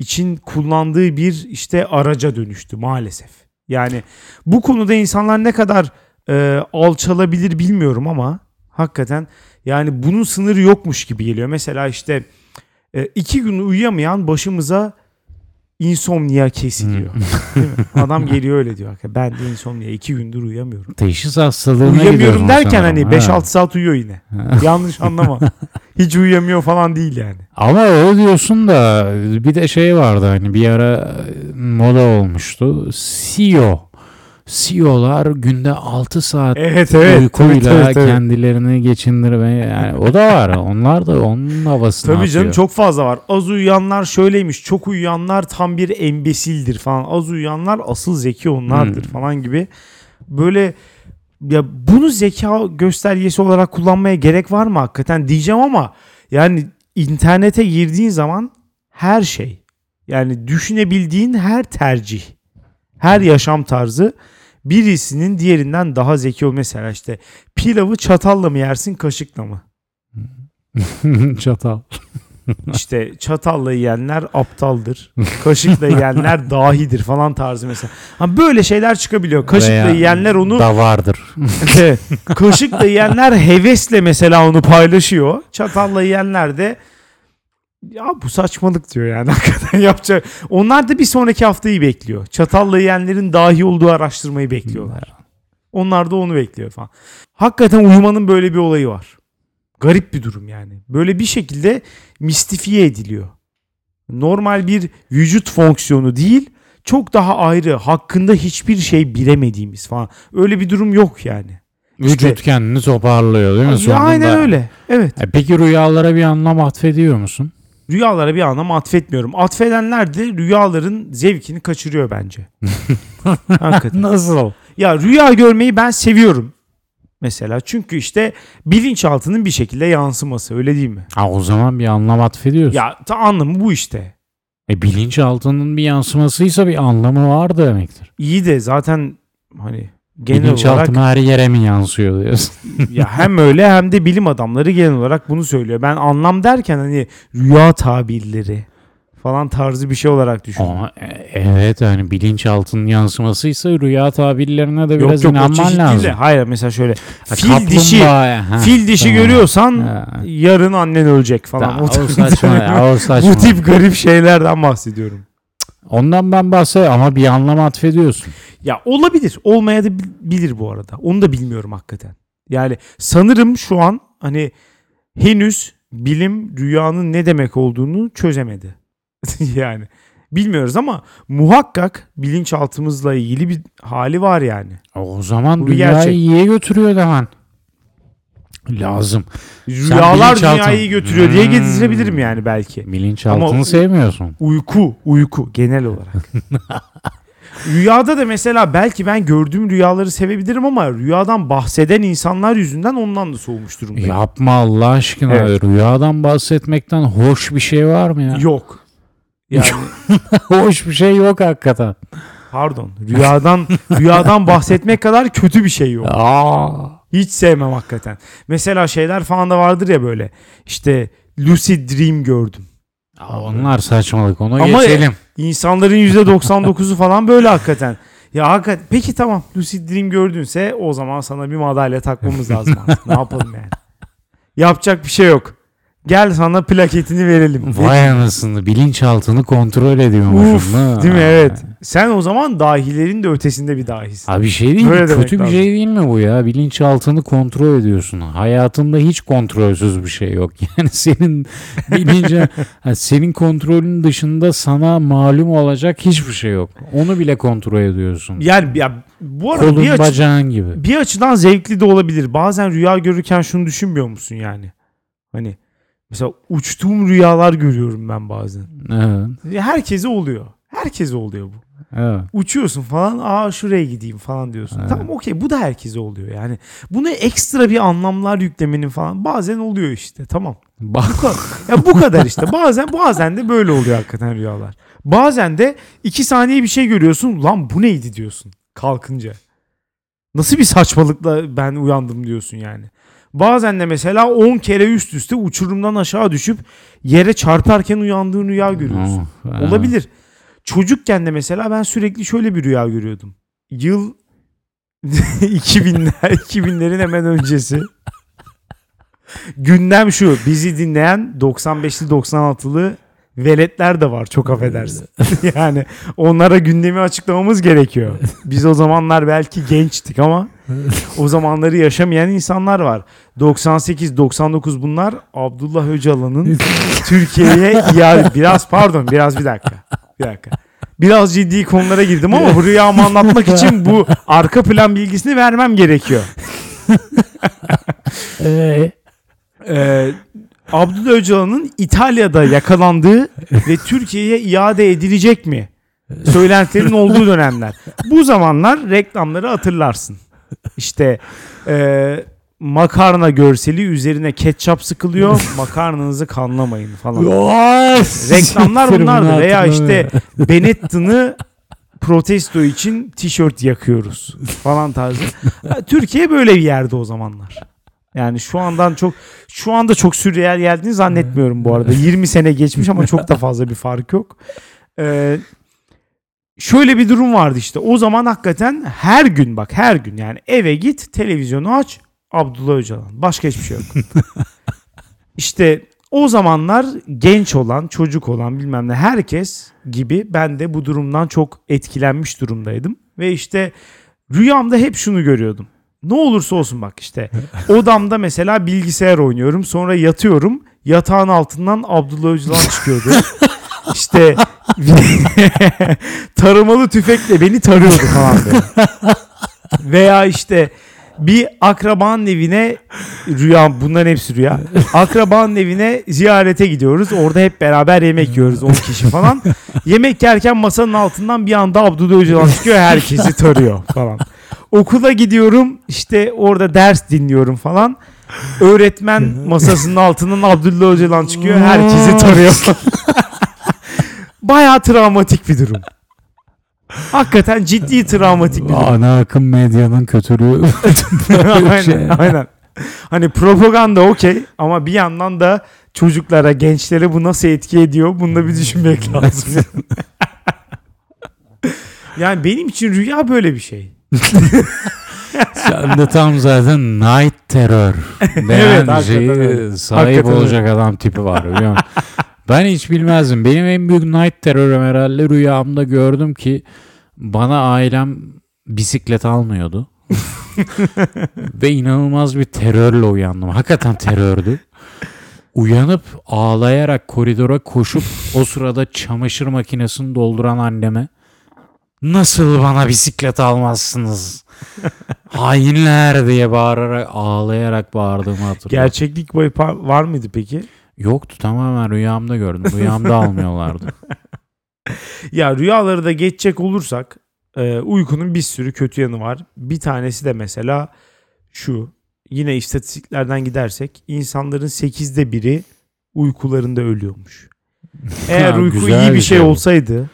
için kullandığı bir işte araca dönüştü maalesef. Yani bu konuda insanlar ne kadar e, alçalabilir bilmiyorum ama hakikaten yani bunun sınırı yokmuş gibi geliyor. Mesela işte e, iki gün uyuyamayan başımıza insomnia kesiliyor. (laughs) Mi? Adam geliyor öyle diyor. Ben de insomnia iki gündür uyuyamıyorum. Teşhis hastalığına Uyuyamıyorum derken hani Ha. 5-6 saat uyuyor yine. (laughs) Yanlış anlama. Hiç uyuyamıyor falan değil yani. Ama öyle diyorsun da bir de şey vardı hani bir ara moda olmuştu. CEO. CEO'lar günde 6 saat Evet evet. uykuyla tabii, tabii, tabii. kendilerini geçindirmeye yani o da var. Onlar da onun havasını Tabii canım atıyor. çok fazla var. Az uyuyanlar şöyleymiş. Çok uyuyanlar tam bir embesildir falan. Az uyuyanlar asıl zeki onlardır Hmm. falan gibi. Böyle ya bunu zeka göstergesi olarak kullanmaya gerek var mı hakikaten diyeceğim ama yani internete girdiğin zaman her şey yani düşünebildiğin her tercih, her yaşam tarzı birisinin diğerinden daha zeki ol. Mesela işte pilavı çatalla mı yersin kaşıkla mı? (laughs) Çatal. İşte çatalla yiyenler aptaldır. Kaşıkla yiyenler (laughs) dahidir falan tarzı mesela. Ha böyle şeyler çıkabiliyor. Kaşıkla Veya yiyenler onu Da vardır. (laughs) Kaşıkla yiyenler hevesle mesela onu paylaşıyor. Çatalla yiyenler de ya bu saçmalık diyor yani (laughs) hakikaten yapacak. Onlar da bir sonraki haftayı bekliyor. Çatalla yiyenlerin dahi olduğu araştırmayı bekliyorlar. Onlar da onu bekliyor falan. Hakikaten uyumanın böyle bir olayı var. Garip bir durum yani. Böyle bir şekilde mistifiye ediliyor. Normal bir vücut fonksiyonu değil, çok daha ayrı, hakkında hiçbir şey bilemediğimiz falan. Öyle bir durum yok yani. Vücut İşte- kendini toparlıyor değil mi? Ya Sonunda? aynen öyle. Evet. E peki rüyalara bir anlam atfediyor musun? Rüyalara bir anlam atfetmiyorum. Atfedenler de rüyaların zevkini kaçırıyor bence. (laughs) Hakikaten. Nasıl? Ya rüya görmeyi ben seviyorum. Mesela çünkü işte bilinçaltının bir şekilde yansıması öyle değil mi? Ha o zaman bir anlam atfediyorsun. Ya ta anlamı bu işte. E bilinçaltının bir yansımasıysa bir anlamı var demektir. İyi de zaten hani genel Bilinçaltım olarak her yere mi yansıyor diyorsun? (laughs) ya hem öyle hem de bilim adamları genel olarak bunu söylüyor. Ben anlam derken hani rüya tabirleri falan tarzı bir şey olarak düşün. Ama e, evet yani bilinçaltının yansımasıysa rüya tabirlerine de Yok biraz yok o inanman lazım. de. Hayır mesela şöyle Ha, fil dişi ha, fil dişi tamam. görüyorsan Ha. yarın annen ölecek falan. Da- O o saçma (laughs) ya, o saçma. Bu tip garip şeylerden bahsediyorum. Ondan ben bahsediyorum ama bir anlam atfediyorsun. Ya olabilir. Olmaya da bil- bilir bu arada. Onu da bilmiyorum hakikaten. Yani sanırım şu an hani henüz bilim rüyanın ne demek olduğunu çözemedi. (laughs) yani bilmiyoruz ama muhakkak bilinçaltımızla ilgili bir hali var yani. O zaman Bu dünyayı gerçek. iyiye götürüyor demen. Lazım. Rüyalar bilinçaltın- dünyayı götürüyor diye Hmm. getirebilirim yani belki. Bilinçaltını Ama- sevmiyorsun. Uyku, uyku genel olarak. (laughs) Rüyada da mesela belki ben gördüğüm rüyaları sevebilirim ama rüyadan bahseden insanlar yüzünden ondan da soğumuş durumdayım. Yapma Allah aşkına. Evet. Rüyadan bahsetmekten hoş bir şey var mı ya? Yok. Yani (laughs) hoş bir şey yok hakikaten. pardon. Rüyadan rüyadan bahsetmek kadar kötü bir şey yok. Aa. Hiç sevmem hakikaten. Mesela şeyler falan da vardır ya böyle. İşte lucid dream gördüm. Onlar saçmalık. Onu Ama- geçelim. İnsanların %99'u falan böyle hakikaten. Ya hakikaten peki tamam lucid dream gördünse o zaman sana bir madalya takmamız lazım artık. ne yapalım yani. Yapacak bir şey yok. Gel sana plaketini verelim. Vay anasını bilinçaltını kontrol ediyormuşum. Uf, ha. değil mi? Evet. Sen o zaman dahilerin de ötesinde bir dahisin. Abi bir şey değil Böyle mi? Kötü bir lazım. şey değil mi bu ya? Bilinçaltını kontrol ediyorsun. Hayatında hiç kontrolsüz bir şey yok. (laughs) Yani senin bilince senin kontrolün dışında sana malum olacak hiçbir şey yok. Onu bile kontrol ediyorsun. Yani ya, bu arada Kolun bir, açı- gibi. bir açıdan zevkli de olabilir. Bazen rüya görürken şunu düşünmüyor musun yani? Hani mesela uçtuğum rüyalar görüyorum ben bazen. Evet. Herkese oluyor. Herkese oluyor bu. evet. Uçuyorsun falan. Aa şuraya gideyim falan diyorsun. Evet. Tamam okey bu da herkese oluyor yani. Buna ekstra bir anlamlar yüklemenin falan bazen oluyor işte. Tamam. Bak Bu kadar. ya bu kadar işte. Bazen bazen de böyle oluyor hakikaten rüyalar. Bazen de iki saniye bir şey görüyorsun. Lan bu neydi diyorsun kalkınca. Nasıl bir saçmalıkla ben uyandım diyorsun yani. Bazen de mesela 10 kere üst üste uçurumdan aşağı düşüp yere çarparken uyandığın rüya görüyorsun. Evet. Olabilir. Çocukken de mesela ben sürekli şöyle bir rüya görüyordum. Yıl (laughs) 2000'ler 2000'lerin hemen öncesi. Gündem şu. Bizi dinleyen 95'li 96'lı veletler de var çok affedersin. (laughs) yani onlara gündemi açıklamamız gerekiyor. Biz o zamanlar belki gençtik ama o zamanları yaşamayan insanlar var. 98-99 bunlar Abdullah Öcalan'ın (laughs) Türkiye'ye iade biraz pardon biraz bir dakika. Bir dakika. Biraz ciddi konulara girdim ama bu rüyamı anlatmak için bu arka plan bilgisini vermem gerekiyor. (laughs) Ee, Ee, Abdullah Öcalan'ın İtalya'da yakalandığı ve Türkiye'ye iade edilecek mi? Söylentilerin olduğu dönemler. Bu zamanlar reklamları hatırlarsın. İşte e, makarna görseli üzerine ketçap sıkılıyor. (laughs) Makarnanızı kanlamayın falan. Reklamlar bunlardı veya işte Benetton'ı protesto için tişört yakıyoruz falan tarzı. Türkiye böyle bir yerde o zamanlar. Yani şu andan çok şu anda çok sürreel geldiğini zannetmiyorum bu arada. 20 sene geçmiş ama çok da fazla bir fark yok. Ee, şöyle bir durum vardı işte. O zaman hakikaten her gün bak her gün yani eve git televizyonu aç Abdullah Öcalan. Başka hiçbir şey yok. (laughs) işte o zamanlar genç olan, çocuk olan bilmem ne herkes gibi ben de bu durumdan çok etkilenmiş durumdaydım. Ve işte rüyamda hep şunu görüyordum. Ne olursa olsun bak işte (laughs) odamda mesela bilgisayar oynuyorum sonra yatıyorum yatağın altından Abdullah Öcalan çıkıyordu. (laughs) İşte (laughs) taramalı tüfekle beni tarıyordu falan böyle. Veya işte bir akrabanın evine rüya bunların hepsi rüya. Akrabanın evine ziyarete gidiyoruz. Orada hep beraber yemek yiyoruz 10 kişi falan. Yemek yerken masanın altından bir anda Abdullah Öcalan çıkıyor herkesi tarıyor falan. Okula gidiyorum işte orada ders dinliyorum falan. Öğretmen (laughs) masasının altından Abdullah Öcalan çıkıyor herkesi tarıyor. (laughs) Bayağı travmatik bir durum. Hakikaten ciddi travmatik bir durum. Ana akım medyanın kötülüğü. (laughs) Aynen, şey. aynen. Hani propaganda okey ama bir yandan da çocuklara, gençlere bu nasıl etki ediyor? Bunu da bir düşünmek lazım. yani benim için rüya böyle bir şey. (laughs) Sen de tam zaten night terror denen hakikaten şeyi sahip Hakikaten olacak adam tipi var biliyor musun? Ben hiç bilmezdim. Benim en büyük night terror'ım herhalde rüyamda gördüm ki bana ailem bisiklet almıyordu. (laughs) Ve inanılmaz bir terörle uyandım. Hakikaten terördü. Uyanıp ağlayarak koridora koşup o sırada çamaşır makinesini dolduran anneme nasıl bana bisiklet almazsınız? (laughs) Hainler diye bağırarak ağlayarak bağırdığımı hatırlıyorum. Gerçeklik boyu var mıydı peki? Yoktu tamamen rüyamda gördüm. Rüyamda almıyorlardı. (laughs) Ya rüyaları da geçecek olursak e, uykunun bir sürü kötü yanı var. Bir tanesi de mesela şu. Yine istatistiklerden gidersek insanların 8'de biri uykularında ölüyormuş. (laughs) Eğer uyku iyi bir şey şey olsaydı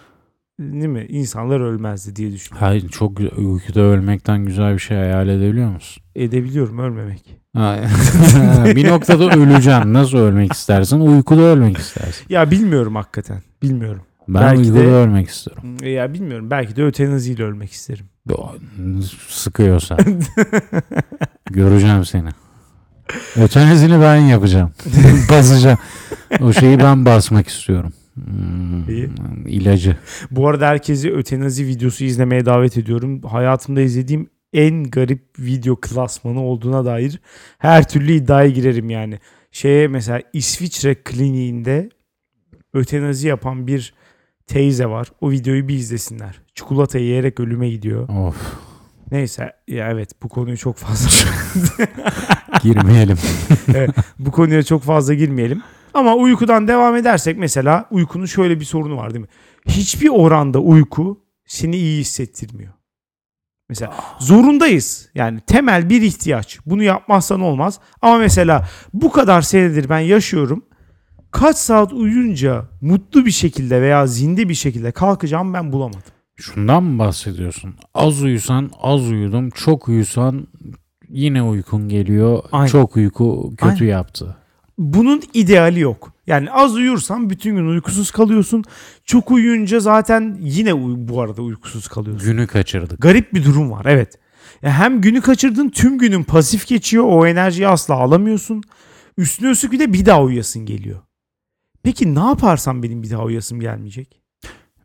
değil mi? İnsanlar ölmezdi diye düşünüyorum. Hayır çok güzel. Uykuda ölmekten güzel bir şey hayal edebiliyor musun? Edebiliyorum ölmemek. (laughs) Bir noktada öleceksin. Nasıl ölmek istersin? Uykuda ölmek istersin. Ya bilmiyorum hakikaten. Bilmiyorum. Ben Belki uykuda de- ölmek istiyorum. Ya bilmiyorum. Belki de ötenaziyle ölmek isterim. Sıkıyorsa. Göreceğim seni. Ötenezini ben yapacağım. (laughs) Basacağım. O şeyi ben basmak istiyorum. Hmm, İyi. ilacı. Bu arada herkesi ötenazi videosu izlemeye davet ediyorum. Hayatımda izlediğim en garip video klasmanı olduğuna dair her türlü iddiaya girerim yani. Şeye mesela İsviçre kliniğinde ötenazi yapan bir teyze var. O videoyu bir izlesinler. Çikolata yiyerek ölüme gidiyor. Of. Neyse ya evet bu konuyu çok fazla (laughs) Girmeyelim. (laughs) bu konuya çok fazla girmeyelim. Ama uykudan devam edersek mesela uykunun şöyle bir sorunu var değil mi? Hiçbir oranda uyku seni iyi hissettirmiyor. Mesela zorundayız. Yani temel bir ihtiyaç. Bunu yapmazsan olmaz. Ama mesela bu kadar senedir ben yaşıyorum. Kaç saat uyuyunca mutlu bir şekilde veya zinde bir şekilde kalkacağım ben bulamadım. Şundan mı bahsediyorsun? Az uyusan az uyudum. Çok uyusan yine uykun geliyor. Aynen. Çok uyku kötü Aynen. yaptı. Bunun ideali yok. Yani az uyursan bütün gün uykusuz kalıyorsun. Çok uyuyunca zaten yine uy- bu arada uykusuz kalıyorsun. Günü kaçırdık. Garip bir durum var evet. Ya hem günü kaçırdın tüm günün pasif geçiyor. O enerjiyi asla alamıyorsun. Üstüne üstlük bir de bir daha uyuyasın geliyor. Peki ne yaparsam benim bir daha uyuyasım gelmeyecek?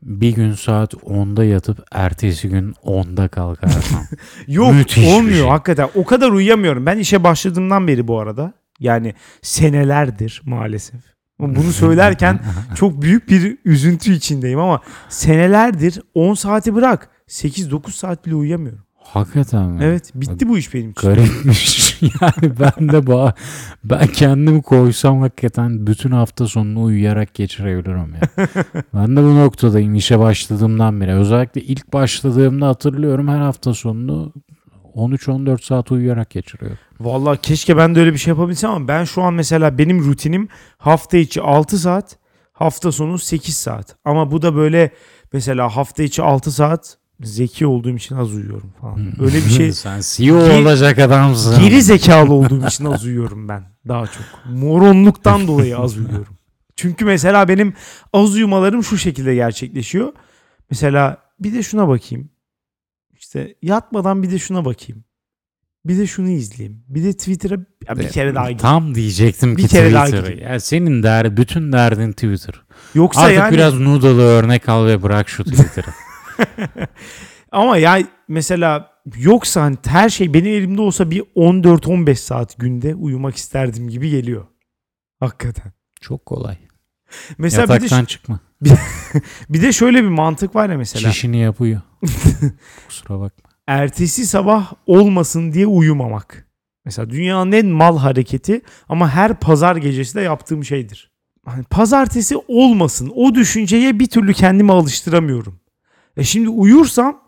Bir gün saat 10'da yatıp ertesi gün 10'da kalkarsam. (laughs) Yok Müthiş bir olmuyor şey. hakikaten. O kadar uyuyamıyorum. Ben işe başladığımdan beri bu arada. Yani senelerdir maalesef. Bunu (laughs) söylerken (laughs) çok büyük bir üzüntü içindeyim ama senelerdir 10 saati bırak. 8-9 saat bile uyuyamıyorum. Hakikaten mi? Evet bitti bu iş benim için. Garipmiş. (laughs) yani ben de ba ben kendimi koysam hakikaten bütün hafta sonunu uyuyarak geçirebilirim ya. ben de bu noktadayım işe başladığımdan beri. Özellikle ilk başladığımda hatırlıyorum her hafta sonunu 13-14 saat uyuyarak geçiriyorum. Vallahi keşke ben de öyle bir şey yapabilsem ama ben şu an mesela benim rutinim hafta içi 6 saat, hafta sonu 8 saat. Ama bu da böyle mesela hafta içi 6 saat zeki olduğum için az uyuyorum falan. Öyle bir şey (laughs) Sen CEO Ge- olacak adamsın. geri zekalı olduğum için az uyuyorum ben daha çok. Moronluktan dolayı az uyuyorum. (laughs) Çünkü mesela benim az uyumalarım şu şekilde gerçekleşiyor. Mesela bir de şuna bakayım. İşte yatmadan bir de şuna bakayım. Bir de şunu izleyeyim. Bir de Twitter'a ya bir kere daha gireyim. Tam diyecektim ki Bir kere daha Twitter. gideyim. Ya senin der, bütün derdin Twitter. Yoksa Artık yani biraz noodle'ı örnek al ve bırak şu Twitter'ı. (laughs) (laughs) ama ya mesela yoksa hani her şey benim elimde olsa bir 14-15 saat günde uyumak isterdim gibi geliyor. Hakikaten. Çok kolay. Mesela bir de, Yataktan çıkma. (laughs) bir de şöyle bir mantık var ya mesela. Çişini yap uyu. (laughs) Kusura bakma. ertesi sabah olmasın diye uyumamak. Mesela dünyanın en mal hareketi ama her pazar gecesi de yaptığım şeydir. Hani pazartesi olmasın o düşünceye bir türlü kendimi alıştıramıyorum. E şimdi uyursam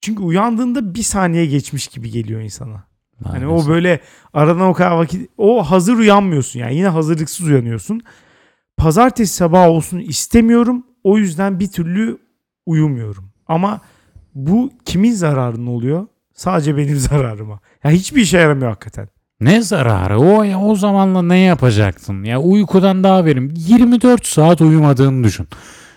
çünkü uyandığında bir saniye geçmiş gibi geliyor insana. Hani Maalesef. o böyle aradan o kadar vakit o hazır uyanmıyorsun yani yine hazırlıksız uyanıyorsun. Pazartesi sabahı olsun istemiyorum. O yüzden bir türlü uyumuyorum. Ama bu kimin zararına oluyor? Sadece benim (laughs) zararıma. Ya hiçbir işe yaramıyor hakikaten. Ne zararı? O ya o zamanla ne yapacaktın? Ya uykudan daha verim. 24 saat uyumadığını düşün.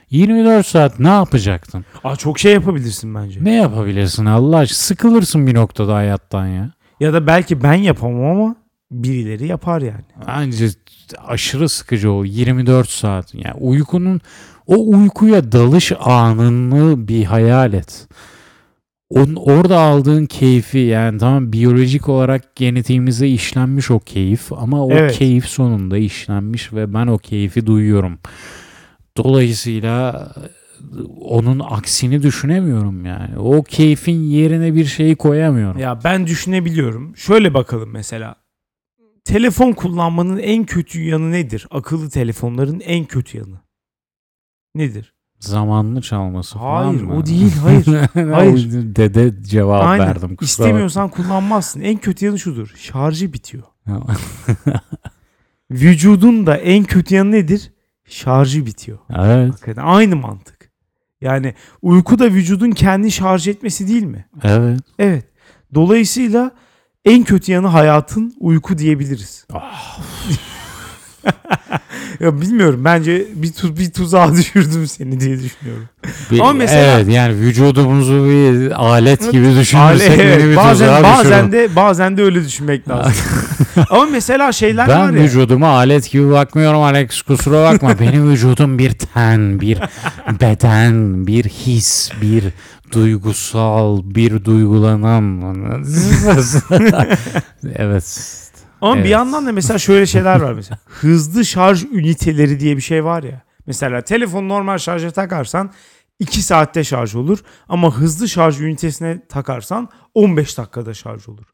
24 saat ne yapacaktın? Aa, çok şey yapabilirsin bence. Ne yapabilirsin Allah aşkına? Sıkılırsın bir noktada hayattan ya. Ya da belki ben yapamam ama birileri yapar yani. Bence aşırı sıkıcı o 24 saat. Yani uykunun o uykuya dalış anını bir hayal et. Onun, orada aldığın keyfi yani tamam biyolojik olarak genetiğimize işlenmiş o keyif ama o Evet. keyif sonunda işlenmiş ve ben o keyfi duyuyorum. Dolayısıyla onun aksini düşünemiyorum yani. O keyfin yerine bir şeyi koyamıyorum. Ya ben düşünebiliyorum. Şöyle bakalım mesela. Telefon kullanmanın en kötü yanı nedir? Akıllı telefonların en kötü yanı. Nedir? Zamanını çalması falan Hayır mı? o değil hayır. (laughs) Hayır. Dede cevap Aynen. verdim. kusura İstemiyorsan kullanmazsın. En kötü yanı şudur. Şarjı bitiyor. bakma. (laughs) Vücudun da en kötü yanı nedir? Şarjı bitiyor. evet, Hakikaten aynı mantık. Yani uyku da vücudun kendi şarj etmesi değil mi? evet. Evet. Dolayısıyla en kötü yanı hayatın uyku diyebiliriz. Ah. (laughs) ya bilmiyorum bence bir, tu- bir tuzağa (laughs) düşürdüm seni diye düşünüyorum. Bir- Ama mesela- evet yani vücudumuzu bir alet gibi düşünürsek evet, beni bir bazen tuzağa bazen de bazen de öyle düşünmek (laughs) lazım. Ama mesela şeyler var Ben ya. vücuduma alet gibi bakmıyorum Alex kusura bakma. (laughs) Benim vücudum bir ten, bir beden, bir his, bir duygusal, bir duygulanam. evet. Ama bir Evet. yandan da mesela şöyle şeyler var mesela. (laughs) Hızlı şarj üniteleri diye bir şey var ya. Mesela telefon normal şarja takarsan 2 saatte şarj olur ama hızlı şarj ünitesine takarsan 15 dakikada şarj olur.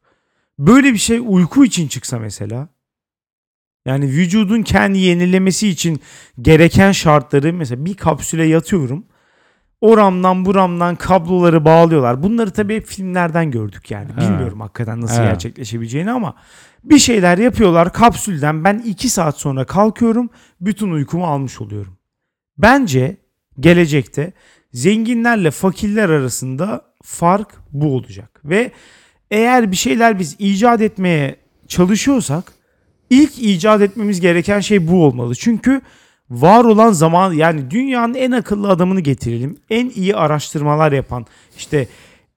Böyle bir şey uyku için çıksa mesela yani vücudun kendi yenilemesi için gereken şartları mesela bir kapsüle yatıyorum. Oramdan buramdan kabloları bağlıyorlar. Bunları tabii hep filmlerden gördük yani. Evet. Bilmiyorum hakikaten nasıl Evet. gerçekleşebileceğini ama bir şeyler yapıyorlar kapsülden. Ben 2 saat sonra kalkıyorum. Bütün uykumu almış oluyorum. Bence gelecekte zenginlerle fakirler arasında fark bu olacak. Ve eğer bir şeyler biz icat etmeye çalışıyorsak ilk icat etmemiz gereken şey bu olmalı. Çünkü var olan zaman yani dünyanın en akıllı adamını getirelim. En iyi araştırmalar yapan işte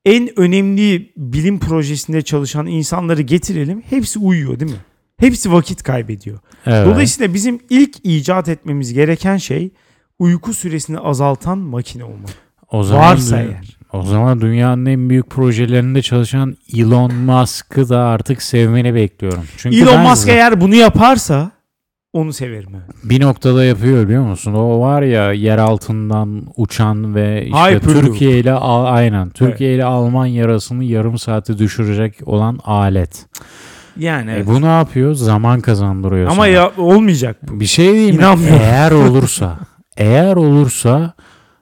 en önemli bilim projesinde çalışan insanları getirelim. Hepsi uyuyor değil mi? Hepsi vakit kaybediyor. evet. Dolayısıyla bizim ilk icat etmemiz gereken şey uyku süresini azaltan makine olmalı. o zaman Varsa eğer. O zaman dünyanın en büyük projelerinde çalışan Elon Musk'ı da artık sevmeni bekliyorum. Çünkü Elon Musk eğer bunu yaparsa onu severim evet. bir noktada yapıyor biliyor musun? O var ya yer altından uçan ve işte Hyperloop. Türkiye ile aynen Türkiye ile Almanya arasını yarım saate düşürecek olan alet. Yani E bu ne yapıyor? Zaman kazandırıyor Ama sana. ya olmayacak bu. bir şey değil mi? Eğer (laughs) olursa, eğer olursa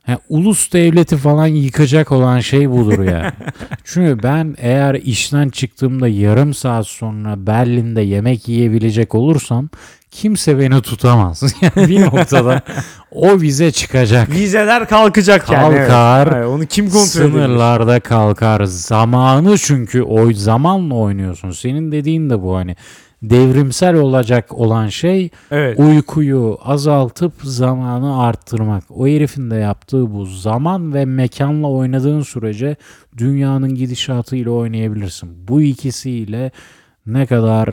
ha, ulus devleti falan yıkacak olan şey budur yani. (laughs) Çünkü ben eğer işten çıktığımda yarım saat sonra Berlin'de yemek yiyebilecek olursam kimse beni tutamaz. (laughs) Yani bir noktada o vize çıkacak. Vizeler kalkacak yani. evet. Kalkar. Hayır, onu kim kontrol? Sınırlarda kalkar. Zamanı çünkü o zamanla oynuyorsun. Senin dediğin de bu hani devrimsel olacak olan şey Evet. uykuyu azaltıp zamanı arttırmak. O herifin de yaptığı bu. Zaman ve mekanla oynadığın sürece dünyanın gidişatıyla oynayabilirsin. Bu ikisiyle ne kadar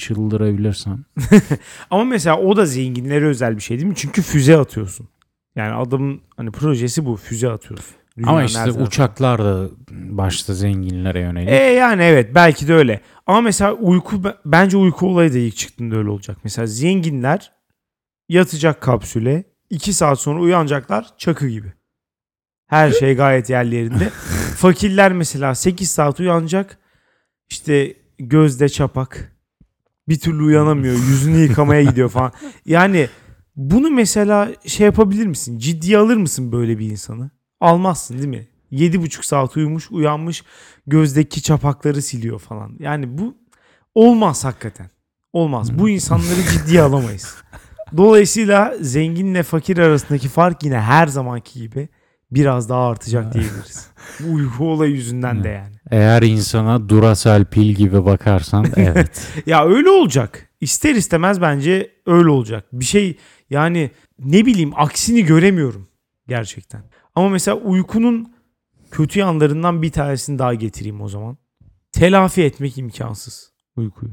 çıldırabilirsen. (laughs) Ama mesela o da zenginlere özel bir şey değil mi? Çünkü füze atıyorsun. Yani adamın hani projesi bu füze atıyorsun. Ama Dünyanın her işte uçaklar da başta zenginlere yönelik. E yani evet belki de öyle. Ama mesela uyku bence uyku olayı da ilk çıktığında öyle olacak. Mesela zenginler yatacak kapsüle 2 saat sonra uyanacaklar çakı gibi. Her şey gayet yerlerinde. (laughs) Fakirler mesela 8 saat uyanacak. İşte gözde çapak. Bir türlü uyanamıyor. Yüzünü yıkamaya gidiyor falan. Yani bunu mesela şey yapabilir misin? Ciddiye alır mısın böyle bir insanı? Almazsın değil mi? 7,5 saat uyumuş, uyanmış, gözdeki çapakları siliyor falan. Yani bu olmaz hakikaten. Olmaz. Bu insanları ciddiye alamayız. Dolayısıyla zenginle fakir arasındaki fark yine her zamanki gibi biraz daha artacak diyebiliriz. Bu uyku olayı yüzünden de yani. Eğer insana Duracell pil gibi bakarsan (laughs) evet. Ya öyle olacak. İster istemez bence öyle olacak. Bir şey yani ne bileyim aksini göremiyorum gerçekten. Ama mesela uykunun kötü yanlarından bir tanesini daha getireyim o zaman. Telafi etmek imkansız uykuyu.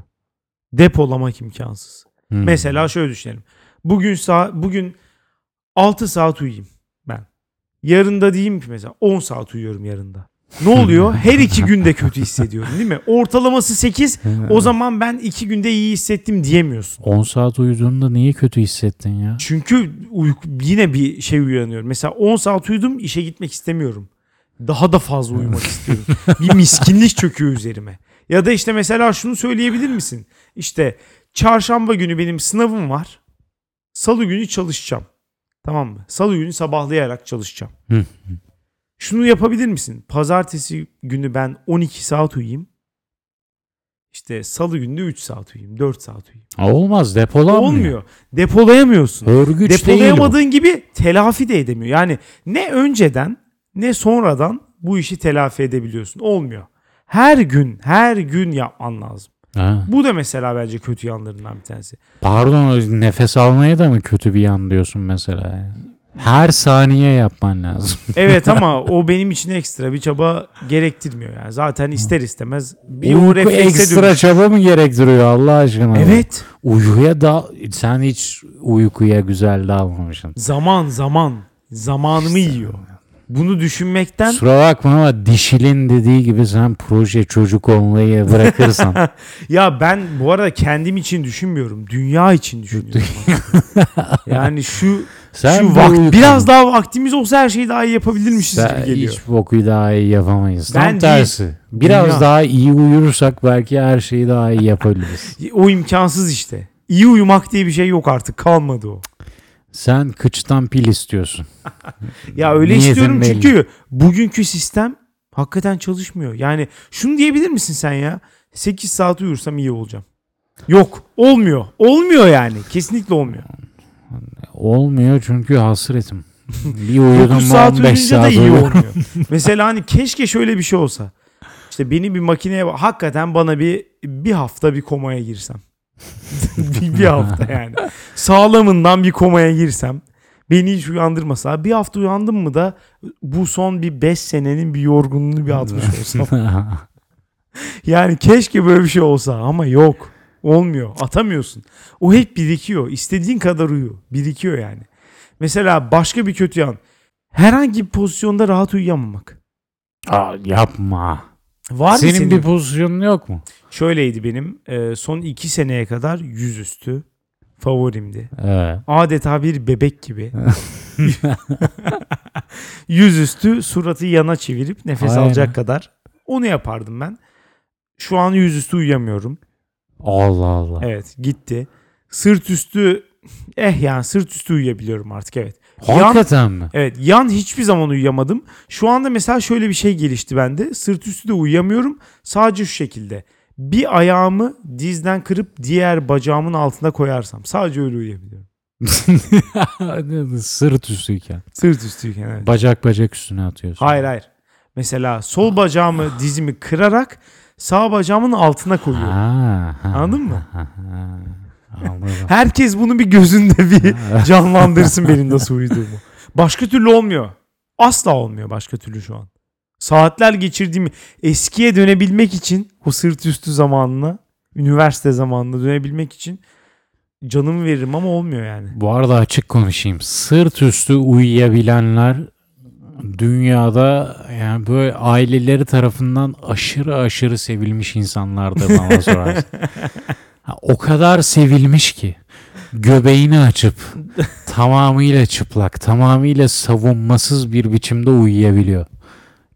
Depolamak imkansız. Hmm. Mesela şöyle düşünelim. Bugün saat bugün 6 saat uyuyayım ben. Yarında diyeyim ki mesela 10 saat uyuyorum yarında. Ne oluyor? Her iki günde kötü hissediyorum değil mi? Ortalaması 8. O zaman ben iki günde iyi hissettim diyemiyorsun. 10 saat uyuduğunda niye kötü hissettin ya? Çünkü uyku, yine bir şey uyanıyorum. Mesela 10 saat uyudum işe gitmek istemiyorum. Daha da fazla uyumak istiyorum. Bir miskinlik çöküyor üzerime. Ya da işte mesela şunu söyleyebilir misin? İşte çarşamba günü benim sınavım var. Salı günü çalışacağım. Tamam mı? Salı günü sabahlayarak çalışacağım. Şunu yapabilir misin? Pazartesi günü ben 12 saat uyuyayım. İşte salı günü de 3 saat uyuyayım. 4 saat uyuyayım. Olmaz depolanmıyor. Olmuyor. Depolayamıyorsun. Örgüç değil Depolayamadığın gibi telafi de edemiyor. Yani ne önceden ne sonradan bu işi telafi edebiliyorsun. Olmuyor. Her gün, her gün yapman lazım. Ha. Bu da mesela bence kötü yanlarından bir tanesi. Pardon nefes almaya da mı kötü bir yan diyorsun mesela? Her saniye yapman lazım. (laughs) Evet ama o benim için ekstra bir çaba gerektirmiyor yani. Zaten ister istemez bir o Uyku reflekse ekstra dönüş. çaba mı gerektiriyor Allah aşkına? Evet. Uykuya da sen hiç uykuya güzel dalmamışsın. Zaman zaman zamanımı yiyor. Bunu düşünmekten Kusura bakma ama dişilin dediği gibi sen proje çocuk olmayı bırakırsan. (laughs) Ya ben bu arada kendim için düşünmüyorum. Dünya için düşünüyorum. (laughs) yani şu sen şu vakt, biraz daha vaktimiz olsa her şeyi daha iyi yapabilirmişiz sen gibi geliyor. hiç boku daha iyi yapamayız. Ben Tam değil. tersi. Biraz Dünya. daha iyi uyursak belki her şeyi daha iyi yapabiliriz. (laughs) O imkansız işte. İyi uyumak diye bir şey yok artık. Kalmadı o. sen kıçtan pil istiyorsun. (laughs) Ya öyle Niyetin istiyorum belli. çünkü bugünkü sistem hakikaten çalışmıyor. Yani şunu diyebilir misin sen ya? 8 saat uyursam iyi olacağım. Yok. Olmuyor. Olmuyor yani. Kesinlikle olmuyor. Olmuyor çünkü hasretim. Bir 9 uyudum mu saat 15 uyuyunca da saat iyi olmuyor. (laughs) Mesela hani keşke şöyle bir şey olsa. İşte beni bir makineye hakikaten bana bir bir hafta bir komaya girsem. (laughs) bir, bir hafta yani. Sağlamından bir komaya girsem. Beni hiç uyandırmasa. Bir hafta uyandım mı da bu son bir 5 senenin bir yorgunluğunu bir atmış (laughs) olsam. Yani keşke böyle bir şey olsa ama yok. Olmuyor. Atamıyorsun. O hep birikiyor. İstediğin kadar uyu. Birikiyor yani. Mesela başka bir kötü yan. Herhangi bir pozisyonda rahat uyuyamamak. Aa, yapma. Var mı senin, senin? bir pozisyonun yok mu? Şöyleydi benim. e, son iki seneye kadar yüzüstü favorimdi. Evet. Adeta bir bebek gibi. (laughs) (laughs) yüzüstü suratı yana çevirip nefes Aynen. alacak kadar. Onu yapardım ben. Şu an yüzüstü uyuyamıyorum. Allah Allah. Evet gitti. Sırt üstü (laughs) eh yani sırt üstü uyuyabiliyorum artık evet. Hakikaten mi? Evet yan hiçbir zaman uyuyamadım. Şu anda mesela şöyle bir şey gelişti bende. Sırt üstü de uyuyamıyorum. Sadece şu şekilde. Bir ayağımı dizden kırıp diğer bacağımın altına koyarsam. Sadece öyle uyuyabiliyorum. (laughs) Sırt üstüyken. Sırt üstüyken evet. Bacak bacak üstüne atıyorsun. Hayır hayır. Mesela sol bacağımı dizimi kırarak sağ bacağımın altına koyuyorum. Ha, ha, Anladın mı? ha, ha. Anladım. Herkes bunu bir gözünde bir canlandırsın benim nasıl uyuduğumu. Başka türlü olmuyor. Asla olmuyor başka türlü şu an. Saatler geçirdiğim eskiye dönebilmek için o sırt üstü zamanına, üniversite zamanına dönebilmek için canımı veririm ama olmuyor yani. Bu arada açık konuşayım. Sırt üstü uyuyabilenler dünyada yani böyle aileleri tarafından aşırı aşırı sevilmiş insanlardır bana (laughs) sorarsan. O kadar sevilmiş ki göbeğini açıp (laughs) tamamıyla çıplak, tamamıyla savunmasız bir biçimde uyuyabiliyor.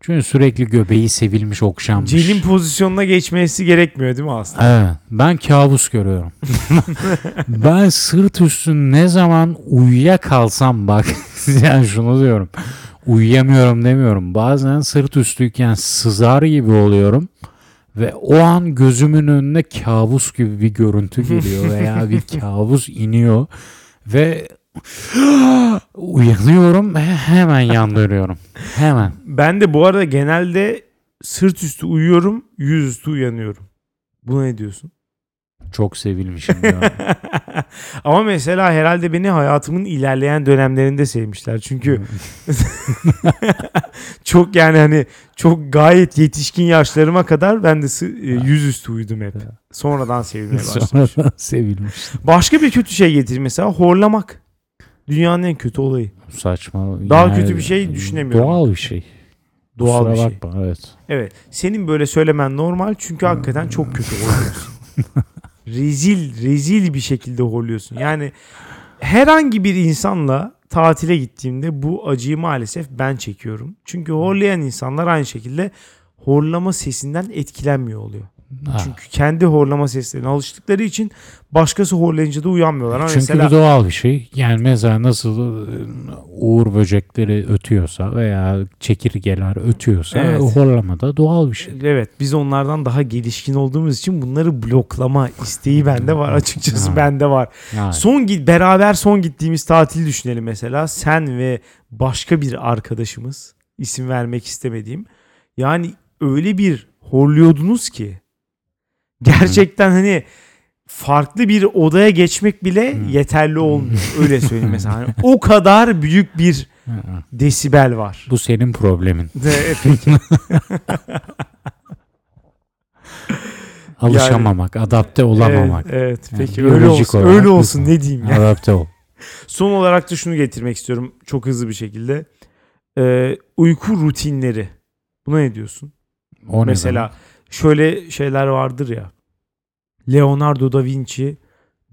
Çünkü sürekli göbeği sevilmiş, okşanmış. Celin pozisyonuna geçmesi gerekmiyor değil mi aslında? Evet, ben kabus görüyorum. (laughs) ben sırt üstü ne zaman uyuyakalsam bak yani şunu diyorum. Uyuyamıyorum demiyorum. Bazen sırt üstüyken sızar gibi oluyorum ve o an gözümün önüne kabus gibi bir görüntü (laughs) geliyor veya bir kabus iniyor ve (gasps) uyanıyorum he- hemen yan dönüyorum. Hemen. Ben de bu arada genelde sırt üstü uyuyorum, yüzüstü uyanıyorum. Buna ne diyorsun? Çok sevilmişim ya. (laughs) Ama mesela herhalde beni hayatımın ilerleyen dönemlerinde sevmişler. Çünkü (laughs) çok yani hani çok gayet yetişkin yaşlarıma kadar ben de e, yüzüstü uyudum hep. Sonradan sevilmeye (laughs) başladım. Sonradan sevilmiş. Başka bir kötü şey getir mesela horlamak. Dünyanın en kötü olayı. Saçma. Daha kötü bir şey düşünemiyorum. Doğal bir şey. Doğal Kusura bir şey. bakma evet. Evet. Senin böyle söylemen normal çünkü hakikaten çok kötü horluyorsun. Rezil, rezil bir şekilde horluyorsun. Yani herhangi bir insanla tatile gittiğimde bu acıyı maalesef ben çekiyorum. Çünkü horlayan insanlar aynı şekilde horlama sesinden etkilenmiyor oluyor. Ha. Çünkü kendi horlama seslerine alıştıkları için başkası horlayınca da uyanmıyorlar. Ama Çünkü mesela bu doğal bir şey. Yani mesela nasıl e, uğur böcekleri ötüyorsa veya çekirgeler ötüyorsa Evet. horlama da doğal bir şey. Evet biz onlardan daha gelişkin olduğumuz için bunları bloklama isteği bende var açıkçası Ha. bende var. Yani. Son beraber son gittiğimiz tatili düşünelim mesela sen ve başka bir arkadaşımız isim vermek istemediğim yani öyle bir horluyordunuz ki gerçekten hani farklı bir odaya geçmek bile Hı. yeterli olmuyor öyle söyleyeyim mesela Hani (laughs) o kadar büyük bir desibel var. Bu senin problemin. (laughs) De- Peki. (laughs) Alışamamak, adapte olamamak. Evet, evet. Yani peki öyle biyolojik olsun. Öyle olsun ne diyeyim ya. Adapte ol. Son olarak da şunu getirmek istiyorum çok hızlı bir şekilde. Ee, uyku rutinleri. Buna ne diyorsun? O ne Mesela şöyle şeyler vardır ya. Leonardo da Vinci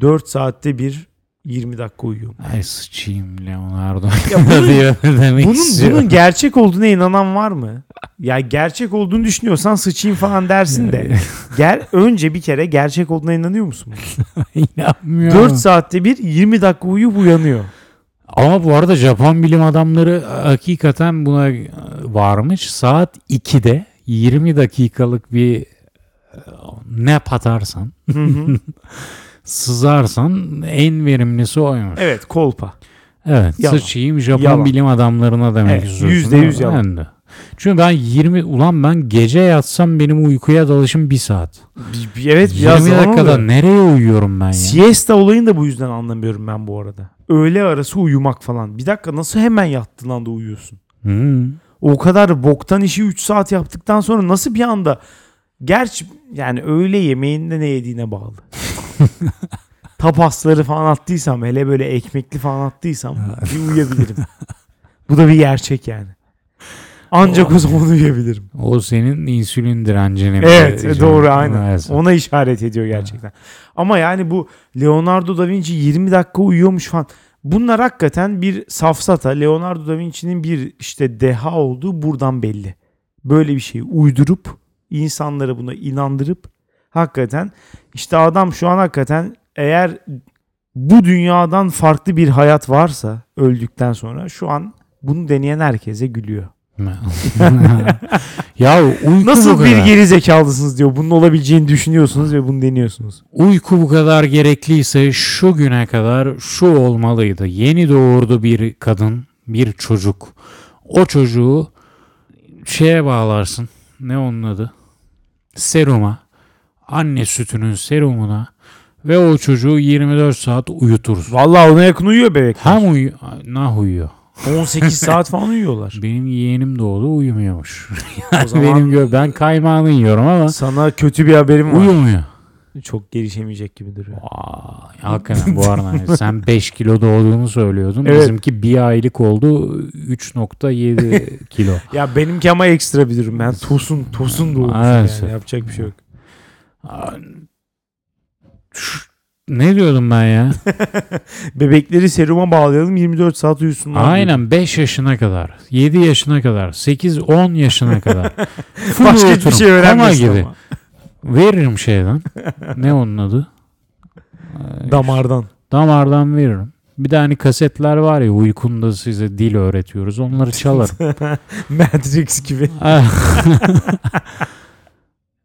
4 saatte bir 20 dakika uyuyor. Ay sıçayım Leonardo. Ya bunun- (laughs) demek Bunun, istiyor. bunun gerçek olduğuna inanan var mı? Ya gerçek olduğunu düşünüyorsan sıçayım falan dersin de. Ger önce bir kere gerçek olduğuna inanıyor musun? (laughs) İnanmıyorum. 4 saatte bir 20 dakika uyuyup uyanıyor. Ama bu arada Japon bilim adamları hakikaten buna e, varmış. Saat 2'de 20 dakikalık bir e, nap atarsan, Hı hı. (laughs) sızarsan en verimlisi oymuş. evet kolpa. Evet, Yalan. sıçayım Japon Yalan. bilim adamlarına demek Evet, istiyorsun. yüzde yüz değil mi? yalan. Ben de. Çünkü ben 20 ulan ben gece yatsam benim uykuya dalışım 1 saat. Evet 20 biraz zaman dakikada oluyor. nereye uyuyorum ben ya? Siesta olayını da bu yüzden anlamıyorum ben bu arada. Öğle arası uyumak falan. Bir dakika nasıl hemen yattığın anda uyuyorsun? Hı. O kadar boktan işi 3 saat yaptıktan sonra nasıl bir anda gerçi yani öğle yemeğinde ne yediğine bağlı. (laughs) Tapasları falan attıysam hele böyle ekmekli falan attıysam bir uyuyabilirim. bu da bir gerçek yani. Ancak o zaman uyuyabilirim. O senin insülin direncini. Evet Şey- doğru aynen. Evet. Ona işaret ediyor gerçekten. Ama yani bu Leonardo da Vinci 20 dakika uyuyormuş falan. Bunlar hakikaten bir safsata. Leonardo da Vinci'nin bir işte deha olduğu buradan belli. Böyle bir şeyi uydurup insanları buna inandırıp hakikaten işte adam şu an hakikaten eğer bu dünyadan farklı bir hayat varsa öldükten sonra şu an bunu deneyen herkese gülüyor. (laughs) ya uyku Nasıl bir kadar. geri zekalısınız diyor. Bunun olabileceğini düşünüyorsunuz ve bunu deniyorsunuz. Uyku bu kadar gerekliyse şu güne kadar şu olmalıydı. Yeni doğurdu bir kadın, bir çocuk. O çocuğu şeye bağlarsın. Ne onun adı? Seruma. Anne sütünün serumuna ve o çocuğu 24 saat uyuturuz. Vallahi ona yakın uyuyor bebekler. Hem uyu nah uyuyor. 18 (laughs) saat falan uyuyorlar. Benim yeğenim doğdu uyumuyormuş. (laughs) O zaman Benim gö- ben kaymağını yiyorum ama sana kötü bir haberim var. uyumuyor. Çok gelişemeyecek gibi duruyor. Vay, hakikaten bu arada yani sen (laughs) 5 kilo doğduğunu söylüyordun. Evet. Bizimki bir aylık oldu 3.7 kilo. Ya benimki ama ekstra bir durum. Ben tosun tosun doğmuş Maalesef. yani. Yapacak bir şey yok. Şu- ne diyordum ben ya? (laughs) Bebekleri seruma bağlayalım 24 saat uyusunlar. Aynen 5 yaşına kadar, 7 yaşına kadar, 8-10 yaşına kadar. (laughs) Başka hiçbir şey öğrenmesin gibi. ama. Veririm şeyden. ne onun adı? (laughs) Damardan. Damardan veririm. Bir de hani kasetler var ya uykunda size dil öğretiyoruz. Onları çalarım. Matrix gibi.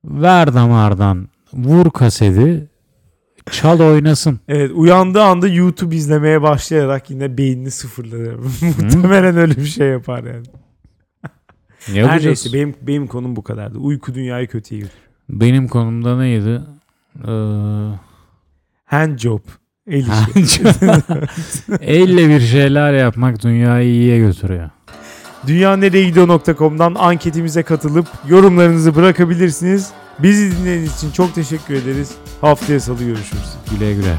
Ver damardan. Vur kaseti. Çal oynasın. Evet uyandığı anda YouTube izlemeye başlayarak yine beynini sıfırlar. (laughs) Muhtemelen öyle bir şey yapar yani. Her Yapacağız. neyse benim, benim konum bu kadardı. Uyku dünyayı kötüye götürüyor. Benim konumda neydi? Ee, Hand job. El işi. (laughs) elle bir şeyler yapmak dünyayı iyiye götürüyor. Dünyanereyegidiyor.com'dan anketimize katılıp yorumlarınızı bırakabilirsiniz. Bizi dinlediğiniz için çok teşekkür ederiz. Haftaya salı görüşürüz. Güle güle.